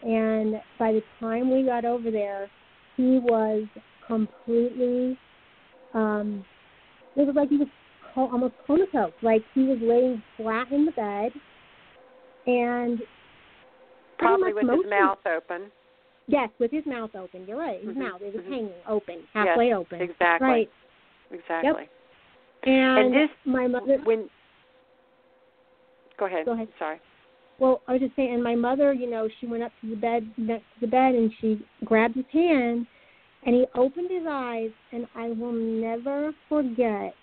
And by the time we got over there, he was completely. um It was like he was almost comatose. Like he was laying flat in the bed, and probably with motion. his mouth open. Yes, with his mouth open. You're right. His Mhm, mouth it was mhm. hanging open, halfway yes, open. Exactly. Right. Exactly. And, And this- my mother. When Go ahead. Go ahead. Sorry. Well, I was just saying, and my mother, you know, she went up to the bed next to the bed and she grabbed his hand, and he opened his eyes, and I will never forget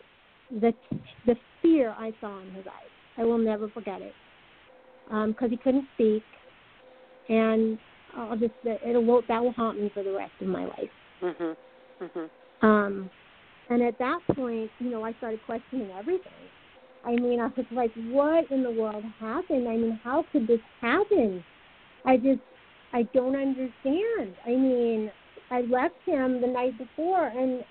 the the fear I saw in his eyes. I will never forget it, because he couldn't speak, and I'll just it'll that will haunt me for the rest of my life. Mhm. Mhm. Um, and at that point, you know, I started questioning everything. I mean, I was like, what in the world happened? I mean, how could this happen? I just, I don't understand. I mean, I left him the night before and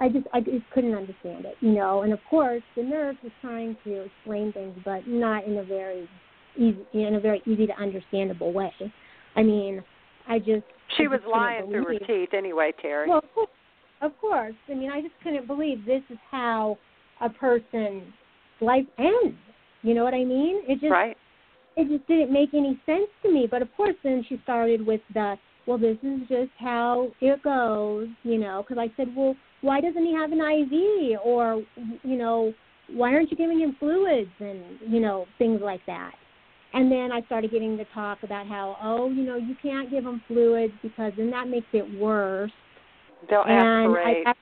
I just, I just couldn't understand it, you know. And of course, the nurse was trying to explain things, but not in a very easy, in a very easy to understandable way. I mean, I just. She I was just lying through her teeth anyway, Terri. well, of course, of course. I mean, I just couldn't believe this is how a person's life ends. You know what I mean? It just right. it just didn't make any sense to me. But of course, then she started with the well, this is just how it goes. You know, because I said, well, why doesn't he have an IV? Or you know, why aren't you giving him fluids and you know things like that. And then I started getting the talk about how, oh, you know, you can't give him fluids because then that makes it worse. They'll and aspirate. I,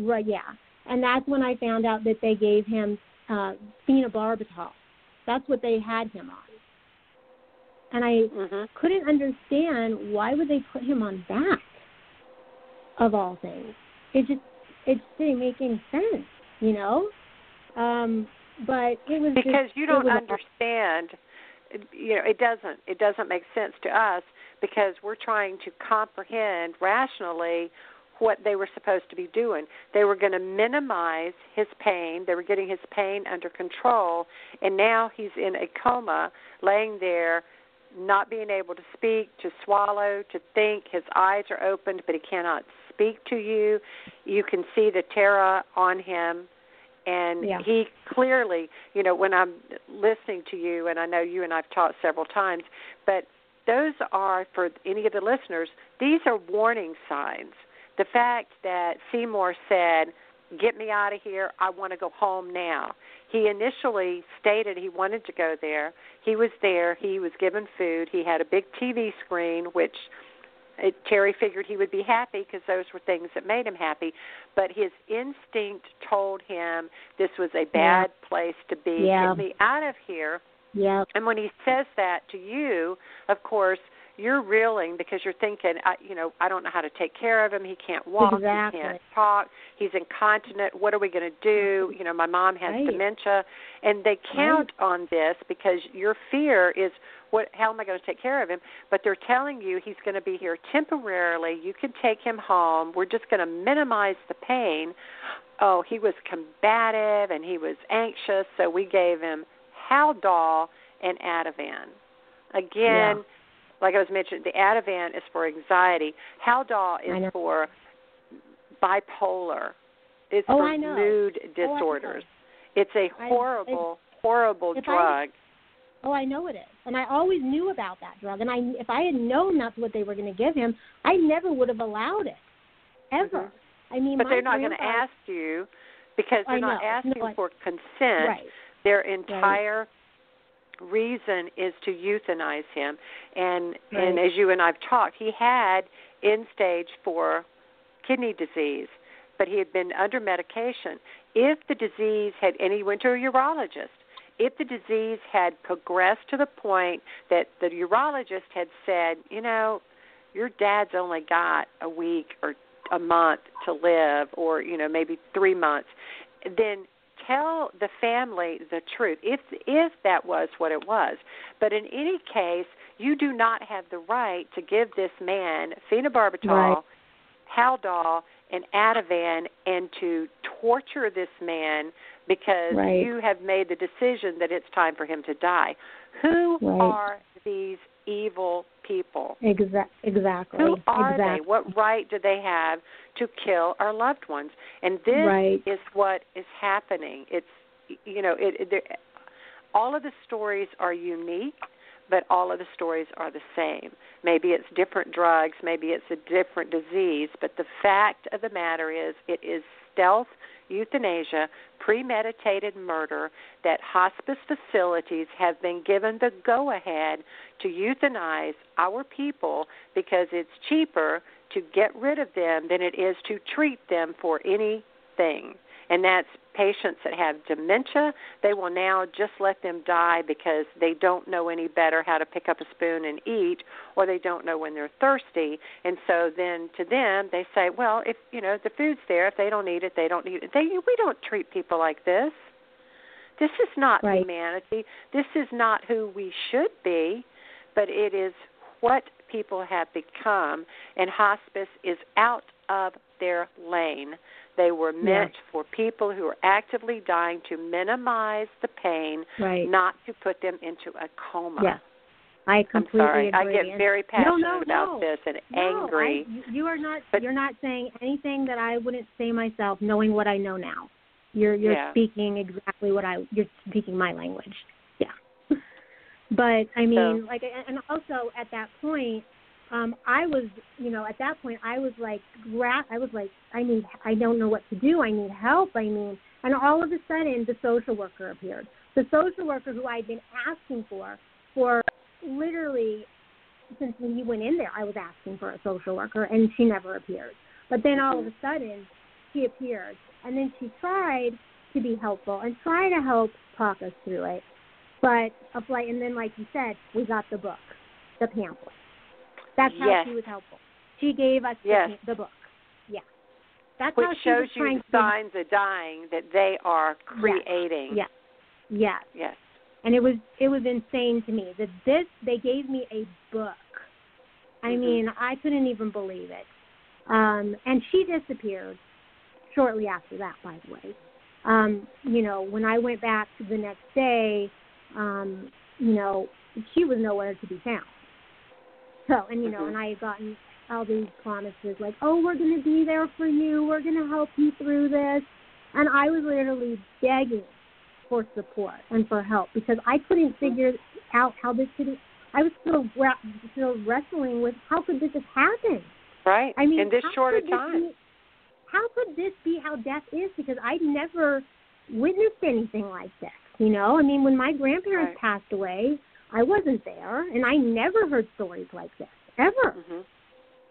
right yeah. And that's when i found out that they gave him uh phenobarbital. That's what they had him on. And i mhm. couldn't understand why would they put him on that of all things? It just it just didn't make any sense you know? Um but it was because just, you don't understand you know it doesn't it doesn't make sense to us because we're trying to comprehend rationally what they were supposed to be doing. They were going to minimize his pain. They were getting his pain under control. And now he's in a coma laying there not being able to speak to swallow to think. His eyes are opened but he cannot speak to you. You can see the terror on him and Yeah. he clearly you know when i'm listening to you and i know you and i've talked several times but those are for any of the listeners these are warning signs. The fact that seymour said get me out of here. I want to go home now. He initially stated he wanted to go there. He was there. He was given food. He had a big tv screen which it, Terri figured he would be happy because those were things that made him happy, but his instinct told him this was a bad place to be. Yeah. Get me out of here. yeah And when he says that to you, of course, you're reeling because you're thinking, I, you know, I don't know how to take care of him. He can't walk. Exactly. He can't talk. He's incontinent. What are we going to do? Mm-hmm. You know, my mom has Right. dementia, and they count on this because your fear is, what? How am I going to take care of him? But they're telling you he's going to be here temporarily. You can take him home. We're just going to minimize the pain. Oh, he was combative and he was anxious, so we gave him Haldol and Ativan. Again, Yeah. Like I was mentioning, the Ativan is for anxiety. Haldol is for bipolar. It's Oh, for mood Oh, disorders. It's a I- horrible, horrible if I- drug. Oh, I know it is, and I always knew about that drug. And I, if I had known that's what they were going to give him, I never would have allowed it, ever. Mhm. I mean, but they're not going to ask you because they're I not know. asking No, I- for consent. Right. Their entire reason is to euthanize him. And and as you and I've talked, he had end stage four kidney disease, but he had been under medication. If the disease had and he went to a urologist. If the disease had progressed to the point that the urologist had said, you know, your dad's only got a week or a month to live or you know maybe 3 months then tell the family the truth if if that was what it was but in any case you do not have the right to give this man phenobarbital Right. Haldol and Ativan and to torture this man because Right. you have made the decision that it's time for him to die. Who Right. are these evil people? Exa- exactly. Who are exactly. they? What right do they have to kill our loved ones? And this Right. is what is happening. It's you know, it, it all of the stories are unique, but all of the stories are the same. Maybe it's different drugs, maybe it's a different disease, but the fact of the matter is it is stealth euthanasia, premeditated murder that hospice facilities have been given the go ahead to euthanize our people because it's cheaper to get rid of them than it is to treat them for anything. And that's patients that have dementia. They will now just let them die because they don't know any better how to pick up a spoon and eat, or they don't know when they're thirsty. And so then to them, they say, well, if you know the food's there, if they don't eat it, they don't eat it. They we don't treat people like this. This is not Right. humanity. This is not who we should be, but it is what people have become. And hospice is out of their lane. They were meant for people who are actively dying to minimize the pain, Right. not to put them into a coma. Yeah. I I'm completely sorry. I get very passionate no, no, about no. this and angry. I, you- you are not. But- you're not saying anything that I wouldn't say myself, knowing what I know now. You're you're Yeah. speaking exactly what I. You're speaking my language. Yeah. But I mean, So- like, and also at that point, um, I was, you know, at that point, I was like, gra- I was like, I need, I don't know what to do. I need help. I mean, and all of a sudden, the social worker appeared. The social worker who I'd been asking for for literally since when he went in there, I was asking for a social worker, and she never appeared. But then all of a sudden, she appeared, and then she tried to be helpful and try to help talk us through it. But a flight, and then like you said, we got the book, the pamphlet. That's how Yes. she was helpful. She gave us Yes. the, the book. Yeah, that's how which she was shows you trying the to. signs of dying that they are creating. Yes. Yes. Yes. and it was it was insane to me that this they gave me a book. I Mhm. mean, I couldn't even believe it. Um, and she disappeared shortly after that, by the way. Um, you know, when I went back the next day, um, you know, she was nowhere to be found. So, and you know, Mhm. and I had gotten all these promises like, "Oh, we're going to be there for you. We're going to help you through this." And I was literally begging for support and for help because I couldn't figure out how this could. I was still still wrestling with how could this have happened? Right. I mean, in this short a time. be- how could this be how death is? Because I'd never witnessed anything like this. You know, I mean, when my grandparents Right. passed away, I wasn't there, and I never heard stories like this ever. Mhm.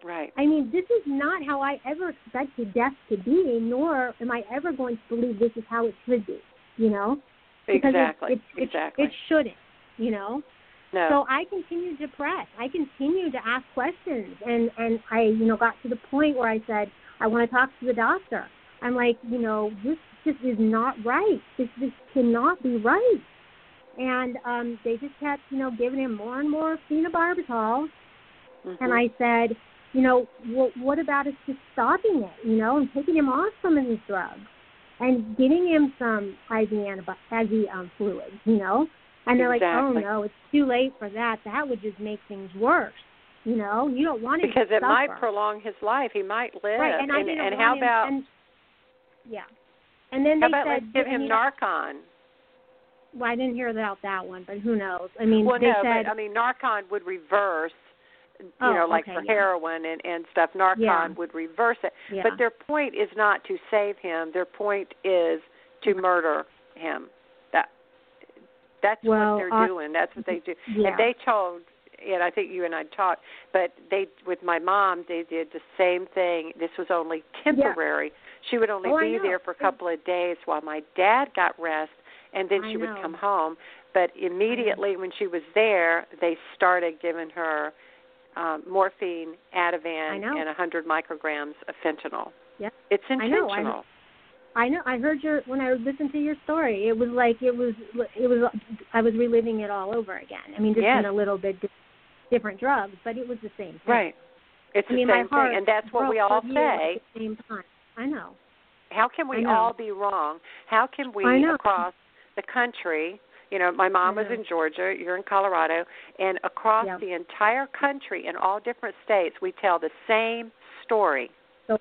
Right. I mean, this is not how I ever expected death to be, nor am I ever going to believe this is how it should be. You know, because exactly. it, it, exactly. it, it shouldn't. You know, no. so I continued to press. I continued to ask questions, and and I, you know, got to the point where I said, I want to talk to the doctor. I'm like, you know, this just is not right. This this cannot be right. And um, they just kept, you know, giving him more and more phenobarbital. Mhm. And I said, you know, well, what about us just stopping it, you know, and taking him off some of these drugs and getting him some IV antibi- IV um, fluids, you know? And they're like, oh no, it's too late for that. That would just make things worse. You know, you don't want him because it might prolong his life. He might live. Right, and, I didn't and how about and, yeah, and then how they about said, let's give him mean, Narcan? Well, I didn't hear about that one, but who knows? I mean, Well, they no, said, but I mean Narcan would reverse. You Oh, know, like okay, for yeah. heroin and and stuff, Narcan Yeah. would reverse it. yeah, But their point is not to save him. Their point is to murder him. That that's Well, what they're uh, doing. That's what they do. yeah. And they told and I think you and I talked, but they with my mom they did the same thing. This was only temporary. She would only Oh, be there for a couple of days while my dad got rest and then I she would come home. But immediately when she was there, they started giving her um, morphine, Ativan, and 100 micrograms of fentanyl. Yeah. It's intentional. I know. I know. I heard your when I listened to your story. It was like it was. It was. I was reliving it all over again. I mean, just Yes. in a little bit different drugs, but it was the same thing. Right. It's I mean, the my same thing, and that's what we all say. At the same time, I know. How can we know. all be wrong? How can we know. across the country? You know, my mom I was in Georgia, you're in Colorado, and across Yeah. the entire country in all different states, we tell the same story. So,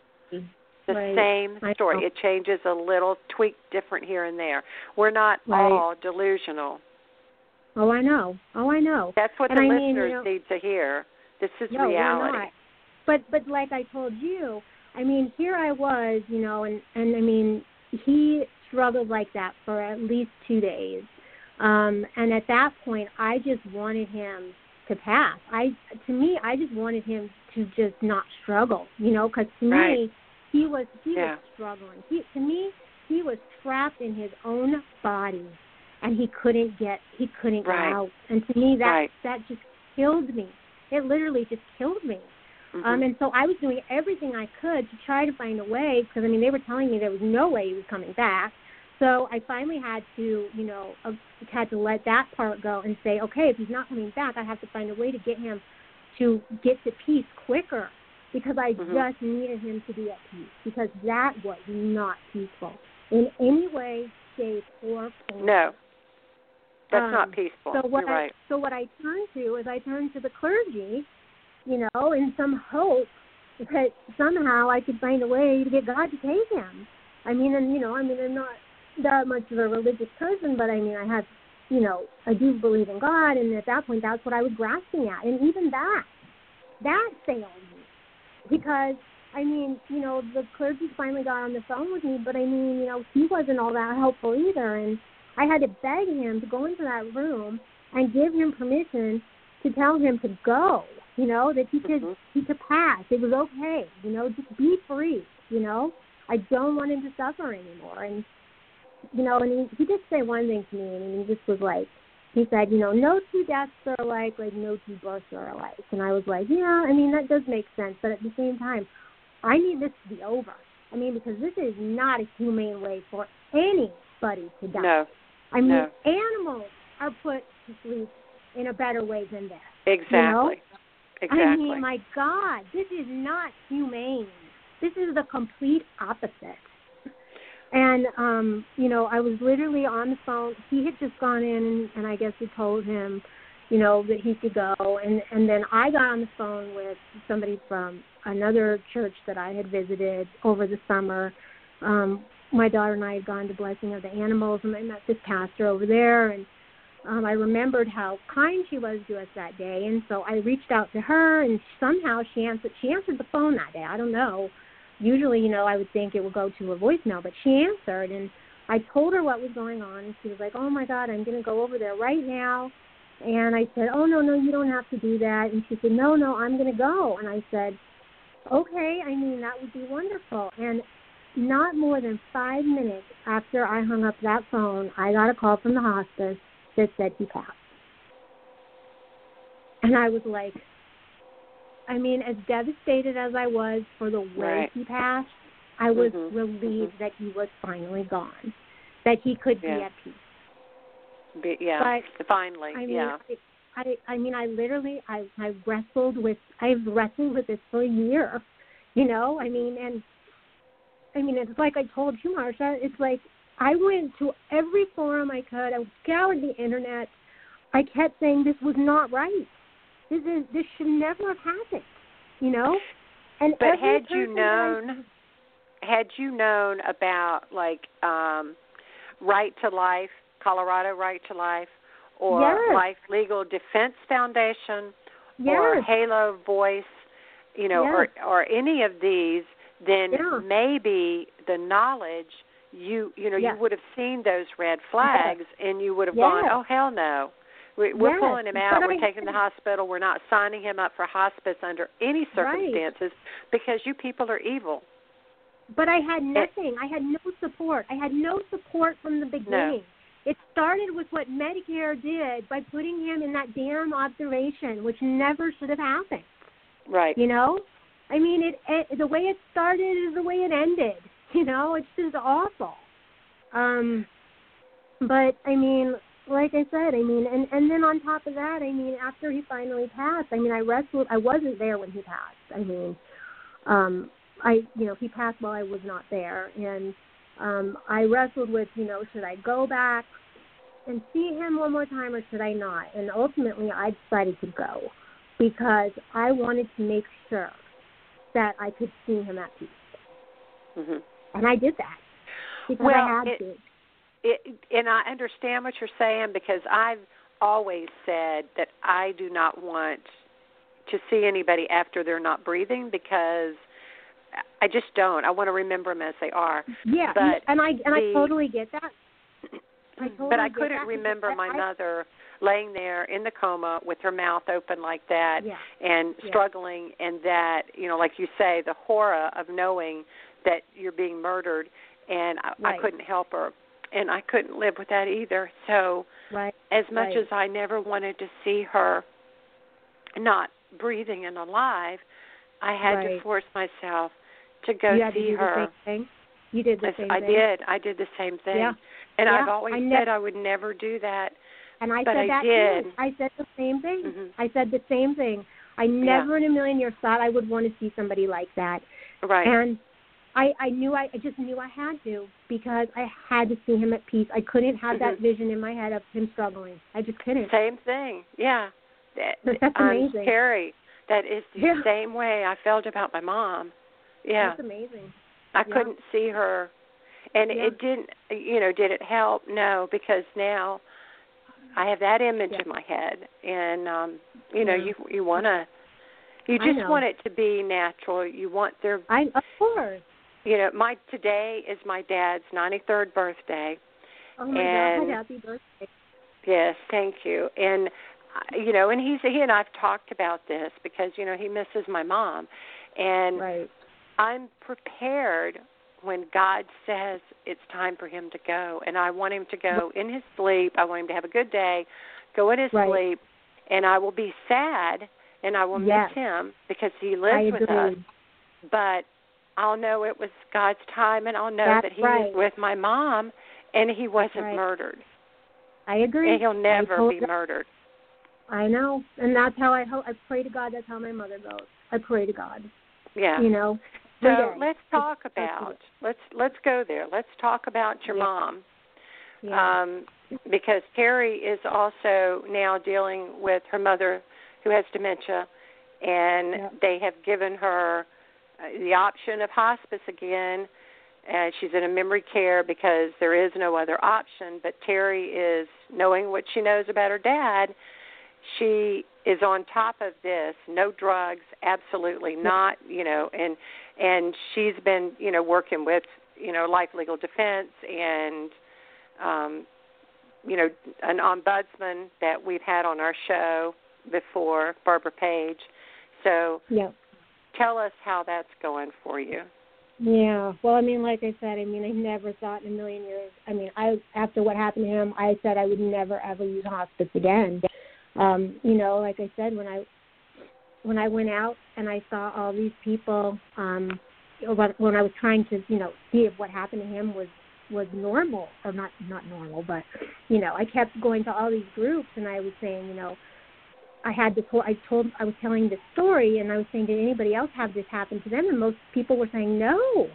The right. same story. It changes a little, tweak different here and there. We're not Right. all delusional. Oh, I know. Oh, I know. That's what And the I mean, you listeners know- need to hear. This is no, reality. we're not. But but like I told you, I mean, here I was, you know, and and I mean, he struggled like that for at least two days, um, and at that point, I just wanted him to pass. I to me, I just wanted him to just not struggle, you know, because to Right. me, he was he Yeah. was struggling. He to me, he was trapped in his own body, and he couldn't get he couldn't Right. get out. And to me, that Right. that just killed me. It literally just killed me. Mhm. Um, and so I was doing everything I could to try to find a way because I mean they were telling me there was no way he was coming back. So I finally had to, you know, uh, had to let that part go and say, okay, if he's not coming back, I have to find a way to get him to get to peace quicker because I Mhm. just needed him to be at peace because that was not peaceful in any way, shape, or form. no, that's Um, not peaceful. So what You're I, right. so what I turned to is I turned to the clergy, you know, in some hope that somehow I could find a way to get God to take him. I mean, and you know, I mean, I'm not that much of a religious person, but I mean, I have, you know, I do believe in God, and at that point, that's what I was grasping at, and even that, that failed me because I mean, you know, the clergy finally got on the phone with me, but I mean, you know, he wasn't all that helpful either, and I had to beg him to go into that room and give him permission to tell him to go. You know that he could Mhm. he could pass. It was okay. You know, just be free. You know, I don't want him to suffer anymore. And you know, and he, he did say one thing to me, and he just was like, he said, you know, no two deaths are alike, like no two births are alike. And I was like, yeah, I mean that does make sense, but at the same time, I need this to be over. I mean, because this is not a humane way for anybody to die. No, I mean, no. animals are put to sleep in a better way than this. exactly. Exactly. I mean, my God, this is not humane. This is the complete opposite. And um, you know, I was literally on the phone. He had just gone in, and, and I guess he told him, you know, that he could go. And and then I got on the phone with somebody from another church that I had visited over the summer. Um, my daughter and I had gone to Blessing of the Animals, and I met this pastor over there, and um, I remembered how kind she was to us that day, and so I reached out to her, and somehow she answered. She answered the phone that day. I don't know. Usually, you know, I would think it would go to a voicemail, but she answered, and I told her what was going on, and she was like, "Oh my God, I'm going to go over there right now." And I said, "Oh no, no, you don't have to do that." And she said, "No, no, I'm going to go." And I said, "Okay, I mean that would be wonderful." And not more than five minutes after I hung up that phone, I got a call from the hospice that said he passed. And I was like, I mean, as devastated as I was for the way Right. he passed, I was Mhm, relieved that he was finally gone, that he could Yeah. be at peace. Be, yeah. Finally. I mean, yeah. I, I, I mean, I literally, I, I wrestled with, I've wrestled with this for a year, you know. I mean, and I mean, it's like I told you, Marsha. It's like I went to every forum I could. I scoured the internet. I kept saying this was not right. This is this should never have happened, you know. And But had you that I- known, had you known about like um Right to Life, Colorado Right to Life, or Yes. Life Legal Defense Foundation, or Halo Voice, you know, Yes. or or any of these, then Yeah. maybe the knowledge you you know you would have seen those red flags and you would have gone, oh hell no. We, we're Yes. pulling him out. I We're taking him to the hospital. We're not signing him up for hospice under any Right. circumstances because you people are evil. But I had eh. nothing. I had no support. I had no support from the beginning. It started with what Medicare did by putting him in that damn observation, which never should have happened. Right. You know, I mean, it, it the way it started is the way it ended. You know, it's just awful. Um, but I mean, like I said, I mean, and and then on top of that, I mean, after he finally passed, I mean, I wrestled. I wasn't there when he passed. I mean, um, I you know he passed while I was not there, and um, I wrestled with you know should I go back and see him one more time or should I not? And ultimately, I decided to go because I wanted to make sure that I could see him at peace, hmm and I did that because Well, I had it- to. it, and I understand what you're saying because I've always said that I do not want to see anybody after they're not breathing because I just don't. I want to remember them as they are. Yeah, but and I and I totally get that. I totally but I couldn't remember my I- mother laying there in the coma with her mouth open like that Yeah. and Yeah. struggling and that you know like you say the horror of knowing that you're being murdered and I, I couldn't help her and I couldn't live with that either so Right. as much Right. as I never wanted to see her not breathing and alive I had to force myself to go you see her the same thing. You did the Yes, same I thing. did. I did the same thing. Yeah. And Yeah, I've always I said I would never do that. And I But said I that did. too. I said the same thing. Mhm. I said the same thing. I never in a million years thought I would want to see somebody like that. Right. And I I knew I, I just knew I had to because I had to see him at peace. I couldn't have that Mhm. vision in my head of him struggling. I just couldn't. Same thing. Yeah. That, That's um, amazing. Terri, that is the Yeah. same way I felt about my mom. Yeah. That's amazing. I yeah. couldn't see her. And Yeah. it didn't you know, did it help? No, because now I have that image in my head and um you know, you you wanna you just want it to be natural. You want their I of course. You know, my today is my dad's 93rd birthday. Oh my And- God! Happy birthday. Yes, thank you. And uh, you know, and he's he and I've talked about this because you know he misses my mom, and Right. I'm prepared when God says it's time for him to go, and I want him to go in his sleep. I want him to have a good day, go in his Right. sleep, and I will be sad and I will Yes. miss him because he lives with us. But I'll know it was God's time, and I'll know That's that he right. was with my mom, and he wasn't right. murdered, I agree. and he'll never be totally- murdered. I know, and that's how I hope. I pray to God. That's how my mother goes. I pray to God. Yeah. You know. So let's talk about let's let's go there. Let's talk about your Yeah. mom. Yeah. Um because Terri is also now dealing with her mother who has dementia and Yeah. they have given her the option of hospice again. and she's in a memory care because there is no other option. But Terri is knowing what she knows about her dad. She is on top of this. No drugs, absolutely not. You know, and and she's been you know working with you know life legal defense and um, you know an ombudsman that we've had on our show before, Barbara Page. So yeah. Tell us how that's going for you. Yeah. Well, I mean, like I said, I mean, I never thought in a million years. I mean, I after what happened to him, I said I would never ever use hospice again. Um, you know, like I said, when I when I went out and I saw all these people, um, when I was trying to, you know, see if what happened to him was was normal or not not normal, but you know, I kept going to all these groups and I was saying, you know, I had this whole. I told. I was telling this story, and I was saying, did anybody else have this happen to them? And most people were saying, no.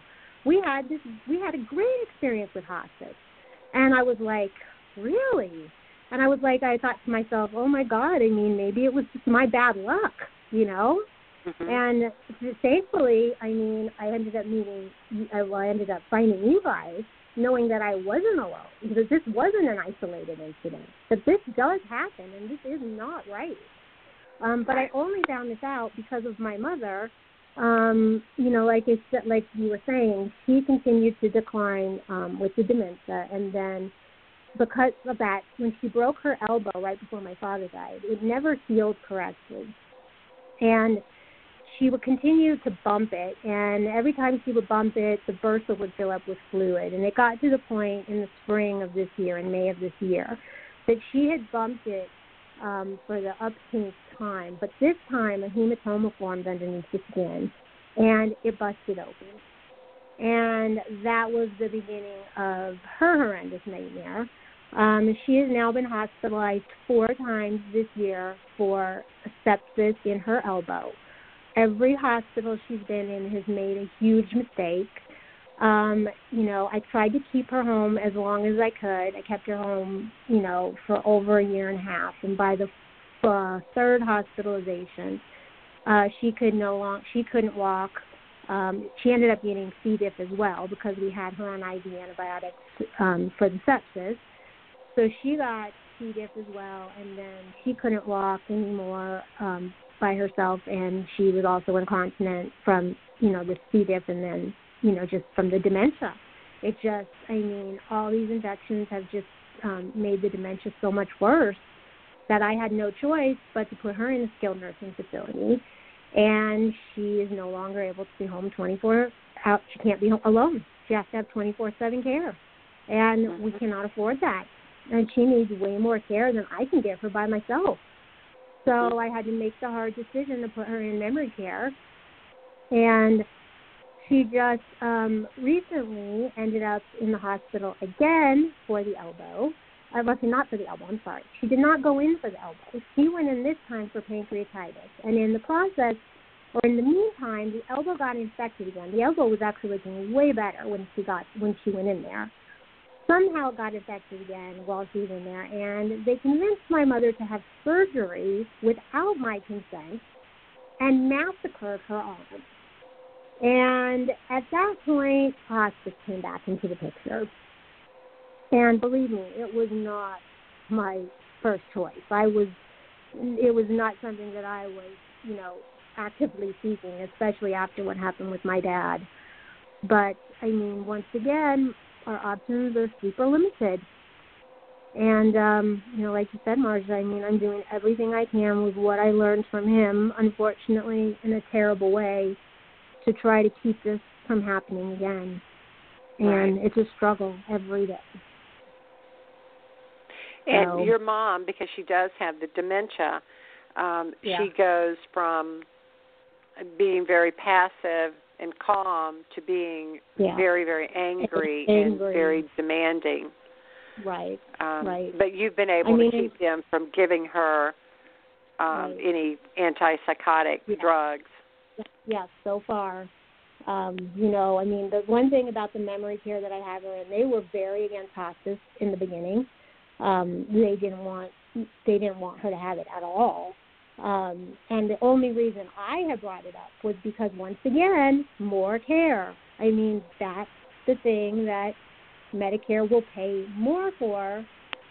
We had this. We had a great experience with hospice, and I was like, really? And I was like, I thought to myself, oh my God. I mean, maybe it was just my bad luck, you know. Mm-hmm. And thankfully, I mean, I ended up meeting. I, well, I ended up finding you guys, knowing that I wasn't alone, that this wasn't an isolated incident. That this does happen, and this is not right. Um, but I only found this out because of my mother. Um, you know, like I said, like you were saying, she continued to decline um, with the dementia, and then because of that, when she broke her elbow right before my father died, it never healed correctly, and she would continue to bump it, and every time she would bump it, the bursa would fill up with fluid, and it got to the point in the spring of this year, in May of this year, that she had bumped it um, for the upteenth time, but this time a hematoma formed underneath the skin, and it busted open. And that was the beginning of her horrendous nightmare. Um, she has now been hospitalized four times this year for sepsis in her elbow. Every hospital she's been in has made a huge mistake. Um, you know, I tried to keep her home as long as I could. I kept her home, you know, for over a year and a half. And by the uh, third hospitalization, uh, she could no long she couldn't walk. Um, she ended up getting C. diff as well because we had her on IV antibiotics um, for the sepsis. So she got C. diff as well, and then she couldn't walk anymore um, by herself, and she was also incontinent from you know the C. diff, and then you know just from the dementia. It just, I mean, all these infections have just um, made the dementia so much worse that I had no choice but to put her in a skilled nursing facility and she is no longer able to be home 24 out she can't be home alone she has to have 24 7 care and mm-hmm. we cannot afford that and she needs way more care than i can give her by myself so i had to make the hard decision to put her in memory care and she just um recently ended up in the hospital again for the elbow uh, well, not for the elbow. I'm sorry. She did not go in for the elbow. She went in this time for pancreatitis, and in the process, or in the meantime, the elbow got infected again. The elbow was actually looking way better when she got when she went in there. Somehow got infected again while she was in there, and they convinced my mother to have surgery without my consent and massacred her arm. And at that point, hospice came back into the picture. And believe me, it was not my first choice. I was, it was not something that I was, you know, actively seeking, especially after what happened with my dad. But I mean, once again, our options are super limited. And um, you know, like you said, Marsha, I mean, I'm doing everything I can with what I learned from him, unfortunately, in a terrible way, to try to keep this from happening again. And right. it's a struggle every day. And so, your mom, because she does have the dementia, um, yeah. she goes from being very passive and calm to being yeah. very, very angry, angry, and very demanding. Right. Um, right. But you've been able I mean, to keep them from giving her um, right. any antipsychotic yeah. drugs. Yes, so far. Um, you know, I mean, the one thing about the memory care that I have her in, they were very against hospice in the beginning um, they didn't want they didn't want her to have it at all. Um, and the only reason I had brought it up was because once again, more care. I mean, that's the thing that Medicare will pay more for,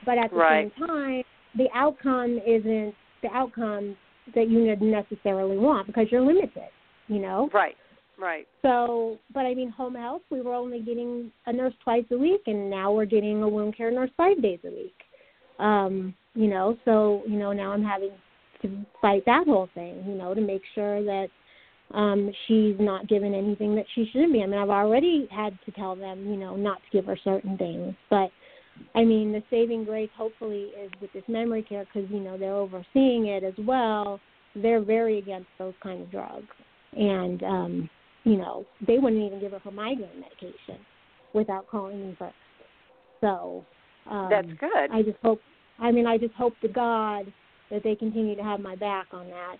but at the right. same time, the outcome isn't the outcome that you necessarily want because you're limited. You know. Right. Right. So, but I mean, home health, we were only getting a nurse twice a week, and now we're getting a wound care nurse five days a week. Um, you know, so you know now I'm having to fight that whole thing, you know, to make sure that um she's not given anything that she shouldn't be. I mean, I've already had to tell them, you know, not to give her certain things, but I mean, the saving grace hopefully is with this memory care because you know they're overseeing it as well. They're very against those kind of drugs, and um you know, they wouldn't even give her her migraine medication without calling me first. So um, that's good. I just hope. I mean, I just hope to God that they continue to have my back on that.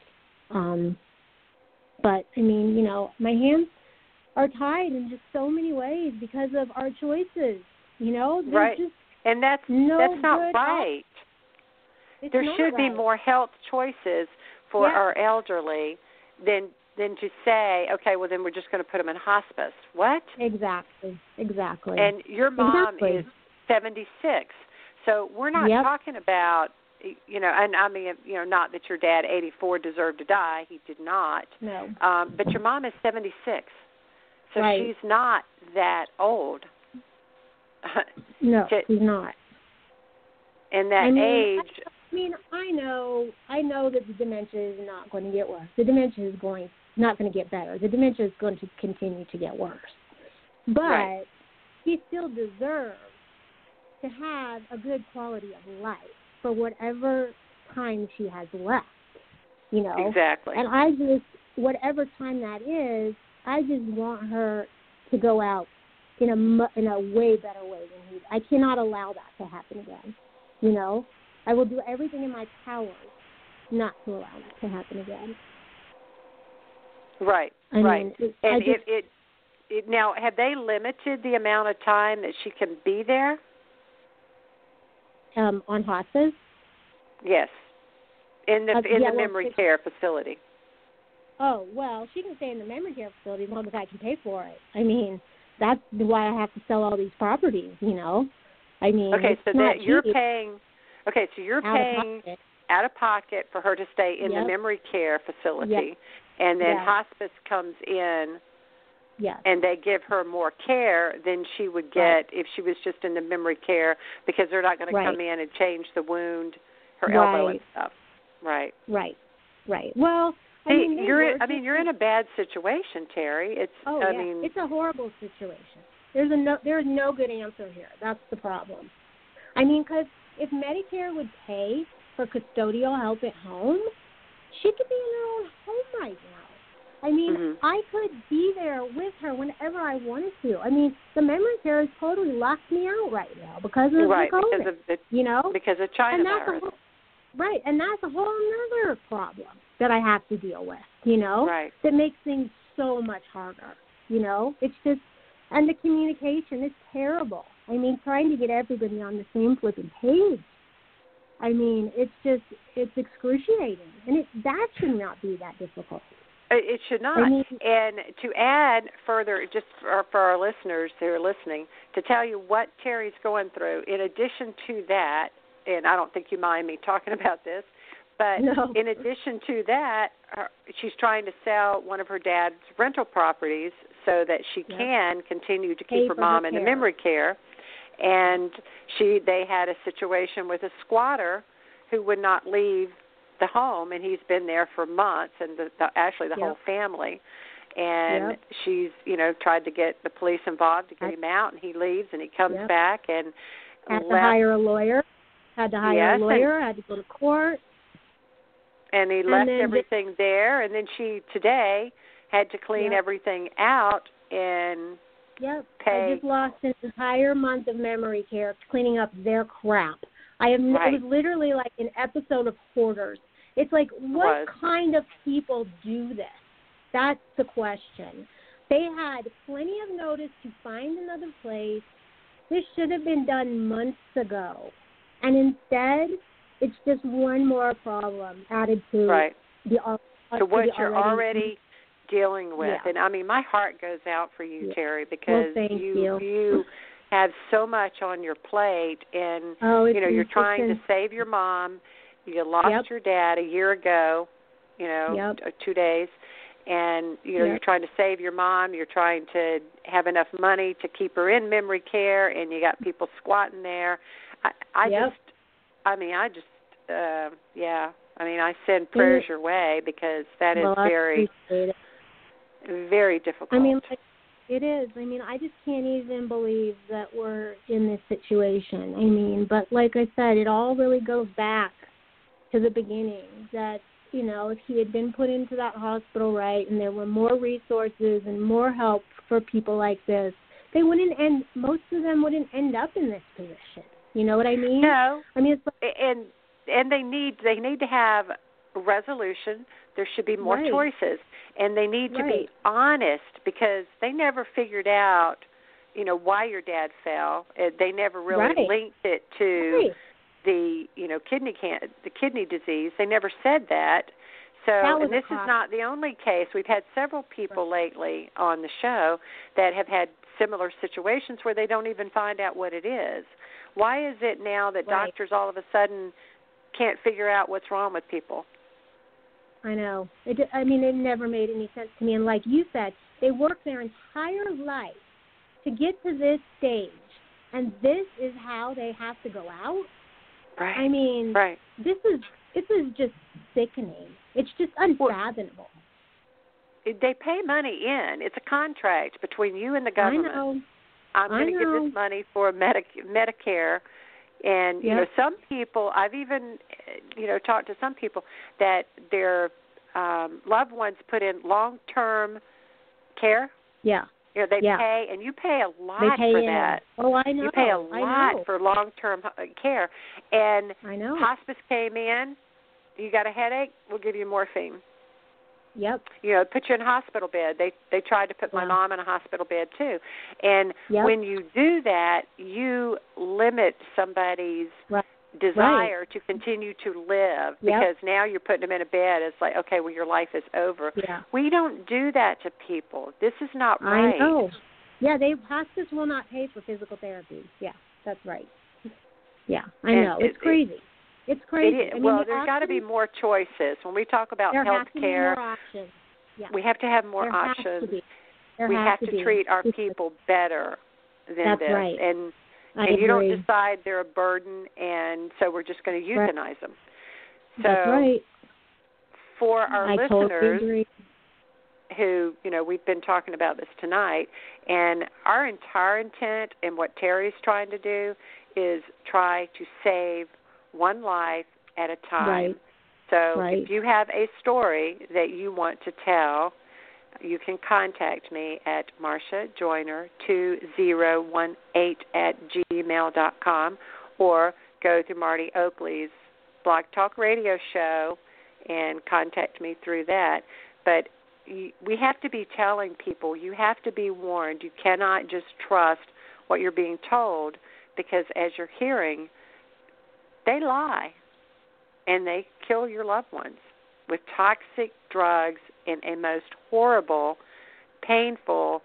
Um, but I mean, you know, my hands are tied in just so many ways because of our choices. You know, There's right? Just and that's no that's not right. There not should right. be more health choices for yeah. our elderly than than to say, okay, well then we're just going to put them in hospice. What? Exactly. Exactly. And your mom exactly. is 76. So we're not yep. talking about you know, and I mean, you know, not that your dad, 84, deserved to die. He did not. No. Um, but your mom is 76. So right. she's not that old. no, to, she's not. And that I mean, age. I mean, I know, I know that the dementia is not going to get worse. The dementia is going not going to get better. The dementia is going to continue to get worse. But right. she still deserves to have a good quality of life for whatever time she has left. You know. Exactly. And I just whatever time that is, I just want her to go out in a mu- in a way better way than he. I cannot allow that to happen again. You know, I will do everything in my power not to allow that to happen again. Right. I right. mean, it, and just, it, it it now have they limited the amount of time that she can be there? Um, on hospice. Yes. In the Uh, in yeah, the memory care facility. Oh well, she can stay in the memory care facility as long as I can pay for it. I mean, that's why I have to sell all these properties. You know, I mean, Okay, so that you're paying Okay, so you're out of paying pocket. out of pocket for her to stay in the memory care facility and then Yes. hospice comes in Yes. and they give her more care than she would get if she was just in the memory care because they're not going to come in and change the wound, her elbow and Right. stuff. Right. Right. Right. Well, I See, mean, you're in, I mean you're in a bad situation, Terri. It's Oh I yeah, mean it's a horrible situation. There's a no, there's no good answer here. That's the problem. I mean, because if Medicare would pay for custodial help at home, she could be in her own home right now. I mean, Mhm. I could be there with her whenever I wanted to. I mean, the memory care has totally locked me out right now because of right the COVID. because of the you know, because of China and that's virus. a whole, right, and that's a whole other problem that I have to deal with. You know, Right. that makes things so much harder. You know, it's just, and the communication is terrible. I mean, trying to get everybody on the same flipping page. I mean, it's just, it's excruciating, and it that should not be that difficult. It it should not. And to add further, just for, for our listeners who are listening, to tell you what Terri's going through, in addition to that, and I don't think you mind me talking about this, but No. in addition to that, her, she's trying to sell one of her dad's rental properties so that she Yep. can continue to Pay keep her for her mom in the memory care. And she, they had a situation with a squatter who would not leave the home, and he's been there for months, and the, the actually the Yep. whole family. And Yep. she's, you know, tried to get the police involved to get him out, and he leaves, and he comes Yep. back, and Had to left, hire a lawyer. Had to hire Yes, a and- lawyer. Had to go to court. and he and left everything there, and then she today had to clean everything out, and Yep. Pay. I just lost an entire month of memory care cleaning up their crap. I have Right. it was literally like an episode of Hoarders. It's like what was. kind of people do this? That's the question. They had plenty of notice to find another place. This should have been done months ago. And instead, it's just one more problem added to right the al- uh, to what you're already dealing with. Yeah. And I mean, my heart goes out for you, Yeah. Terri, because thank you you. you have so much on your plate, and Oh, you know you're trying to save your mom. You lost Yep. your dad a year ago, you know, Yep. two days, and you know Yep. you're trying to save your mom. You're trying to have enough money to keep her in memory care, and you got people squatting there. I, I just, I mean, I just, uh, yeah. I mean, I send prayers your way because that is well, very, very difficult. I mean, like, it is. I mean, I just can't even believe that we're in this situation. I mean, but like I said, it all really goes back to the beginning. That you know, if he had been put into that hospital right, and there were more resources and more help for people like this, they wouldn't end. Most of them wouldn't end up in this position. You know what I mean? no, I mean, it's like, and and they need they need to have resolution. There should be more Right. choices, and they need to be honest because they never figured out, you know, why your dad fell. They never really Right. linked it to right. The you know kidney can the kidney disease. They never said that. So That and this is not the only case. We've had several people lately on the show that have had similar situations where they don't even find out what it is. Why is it now that Right. doctors all of a sudden can't figure out what's wrong with people? I know. It, I mean, it never made any sense to me. And like you said, they work their entire life to get to this stage, and this is how they have to go out. Right. I mean, right. this is this is just sickening. It's just unfathomable. They pay money in. It's a contract between you and the government. I know. I'm going to give this money for Medic- Medicare, and you know some people. I've even uh, you know talked to some people that their um, loved ones put in long-term care, Yeah. You know, they Yeah. pay, and you pay a lot They pay for in. that. Oh, I know. You pay a lot for long-term uh, care, and I know. hospice came in. You got a headache? We'll give you morphine. Yep. You know, put you in a hospital bed. They they tried to put my mom in a hospital bed too, and Yep. when you do that, you limit somebody's Right. Desire to continue to live Yep. because now you're putting them in a bed. It's like, okay, well, your life is over. Yeah. We don't do that to people. This is not I right. know. Yeah, they hospice will not pay for physical therapy. Yeah, that's right. Yeah, I And know. it- It's crazy. It's It crazy. is, I mean, well, the there's got to be more choices. When we talk about there health has to be care, more options. Yeah. we have to have more there Has options. to be. There we have to, to treat our people better than That's this. right. And I and you don't decide they're a burden, and so we're just going to Right. euthanize them. So That's right. for our I listeners totally who, you know, we've been talking about this tonight, and our entire intent and what Terri's trying to do is try to save one life at a time. Right. So Right. if you have a story that you want to tell, you can contact me at Marsha Joiner two zero one eight at gmail dot com or go to Marty Oakley's Blog Talk Radio show and contact me through that. But we have to be telling people, you have to be warned. You cannot just trust what you're being told because as you're hearing, they lie and they kill your loved ones with toxic drugs in a most horrible, painful,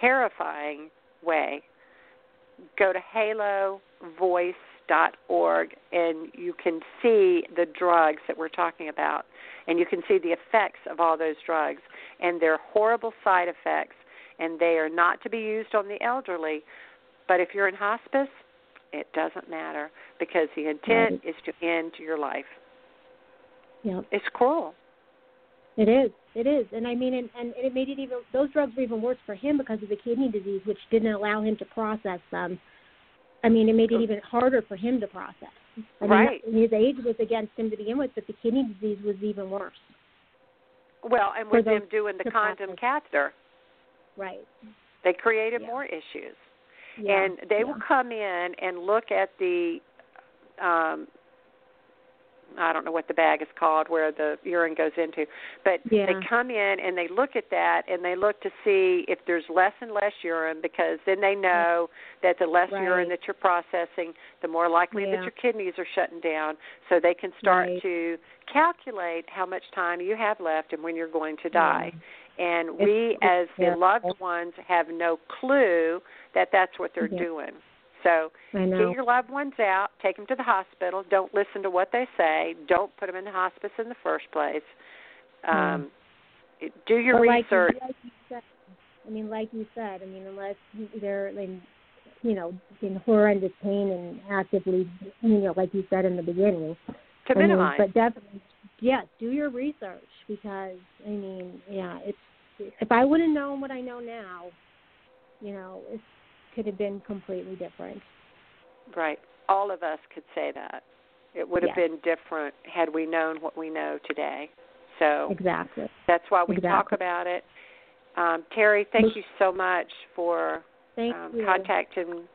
terrifying way. Go to halovoice.org and you can see the drugs that we're talking about and you can see the effects of all those drugs and their horrible side effects and they are not to be used on the elderly but if you're in hospice it doesn't matter because the intent Right. is to end your life Yep. it's cruel It is. It is. And I mean, and, and it made it even, those drugs were even worse for him because of the kidney disease, which didn't allow him to process them. I mean, it made it even harder for him to process. I mean, Right. His age was against him to begin with, but the kidney disease was even worse. well and with them doing the condom process. catheter Right. they created Yeah. more issues Yeah. and they yeah. will come in and look at the um I don't know what the bag is called where the urine goes into, but Yeah. they come in and they look at that and they look to see if there's less and less urine because then they mm-hmm. know that the less urine that you're processing, the more likely that your kidneys are shutting down, so they can start Right. to calculate how much time you have left and when you're going to die. And we, it's as the loved ones, have no clue that that's what they're Yeah. doing. So get your loved ones out, take them to the hospital. Don't listen to what they say. Don't put them in the hospice in the first place. Um, Do your like, research. Like you said, I mean, like you said, I mean, unless they're in, you know, in horrendous pain and actively, you know, like you said in the beginning, to I mean, minimize. but definitely, yes, do your research because I mean, yeah, it's if I would have known what I know now, you know, it could have been completely different. Right. All of us could say that. It would have Yes. been different had we known what we know today. So Exactly. that's why we talk about it. Um, Terri, thank you so much for um, contacting,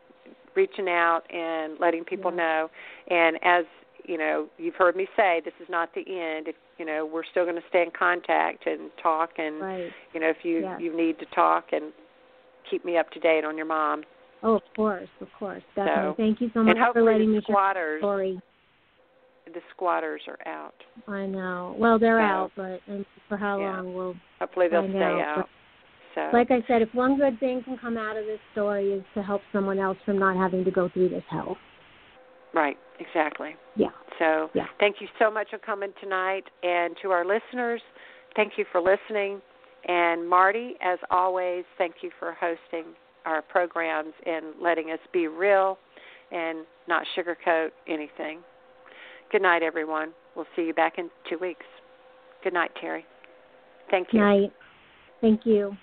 reaching out, and letting people Yeah. know. And as you know, you've heard me say, this is not the end. If, you know, we're still going to stay in contact and talk. And Right. you know, if you Yes. you need to talk and keep me up to date on your mom. Oh, of course, of course, definitely. So- Thank you so much for letting me share the story. the squatters are out. I know. Well, they're So, out, but and for how yeah. long we'll Hopefully they'll stay out. out. So Like I said, if one good thing can come out of this story is to help someone else from not having to go through this hell. right, exactly. Yeah. So Yeah. thank you so much for coming tonight, and to our listeners, thank you for listening. And Marty, as always, thank you for hosting our programs and letting us be real and not sugarcoat anything. Good night, everyone. We'll see you back in two weeks. Good night, Terri. Thank you. Night. Thank you.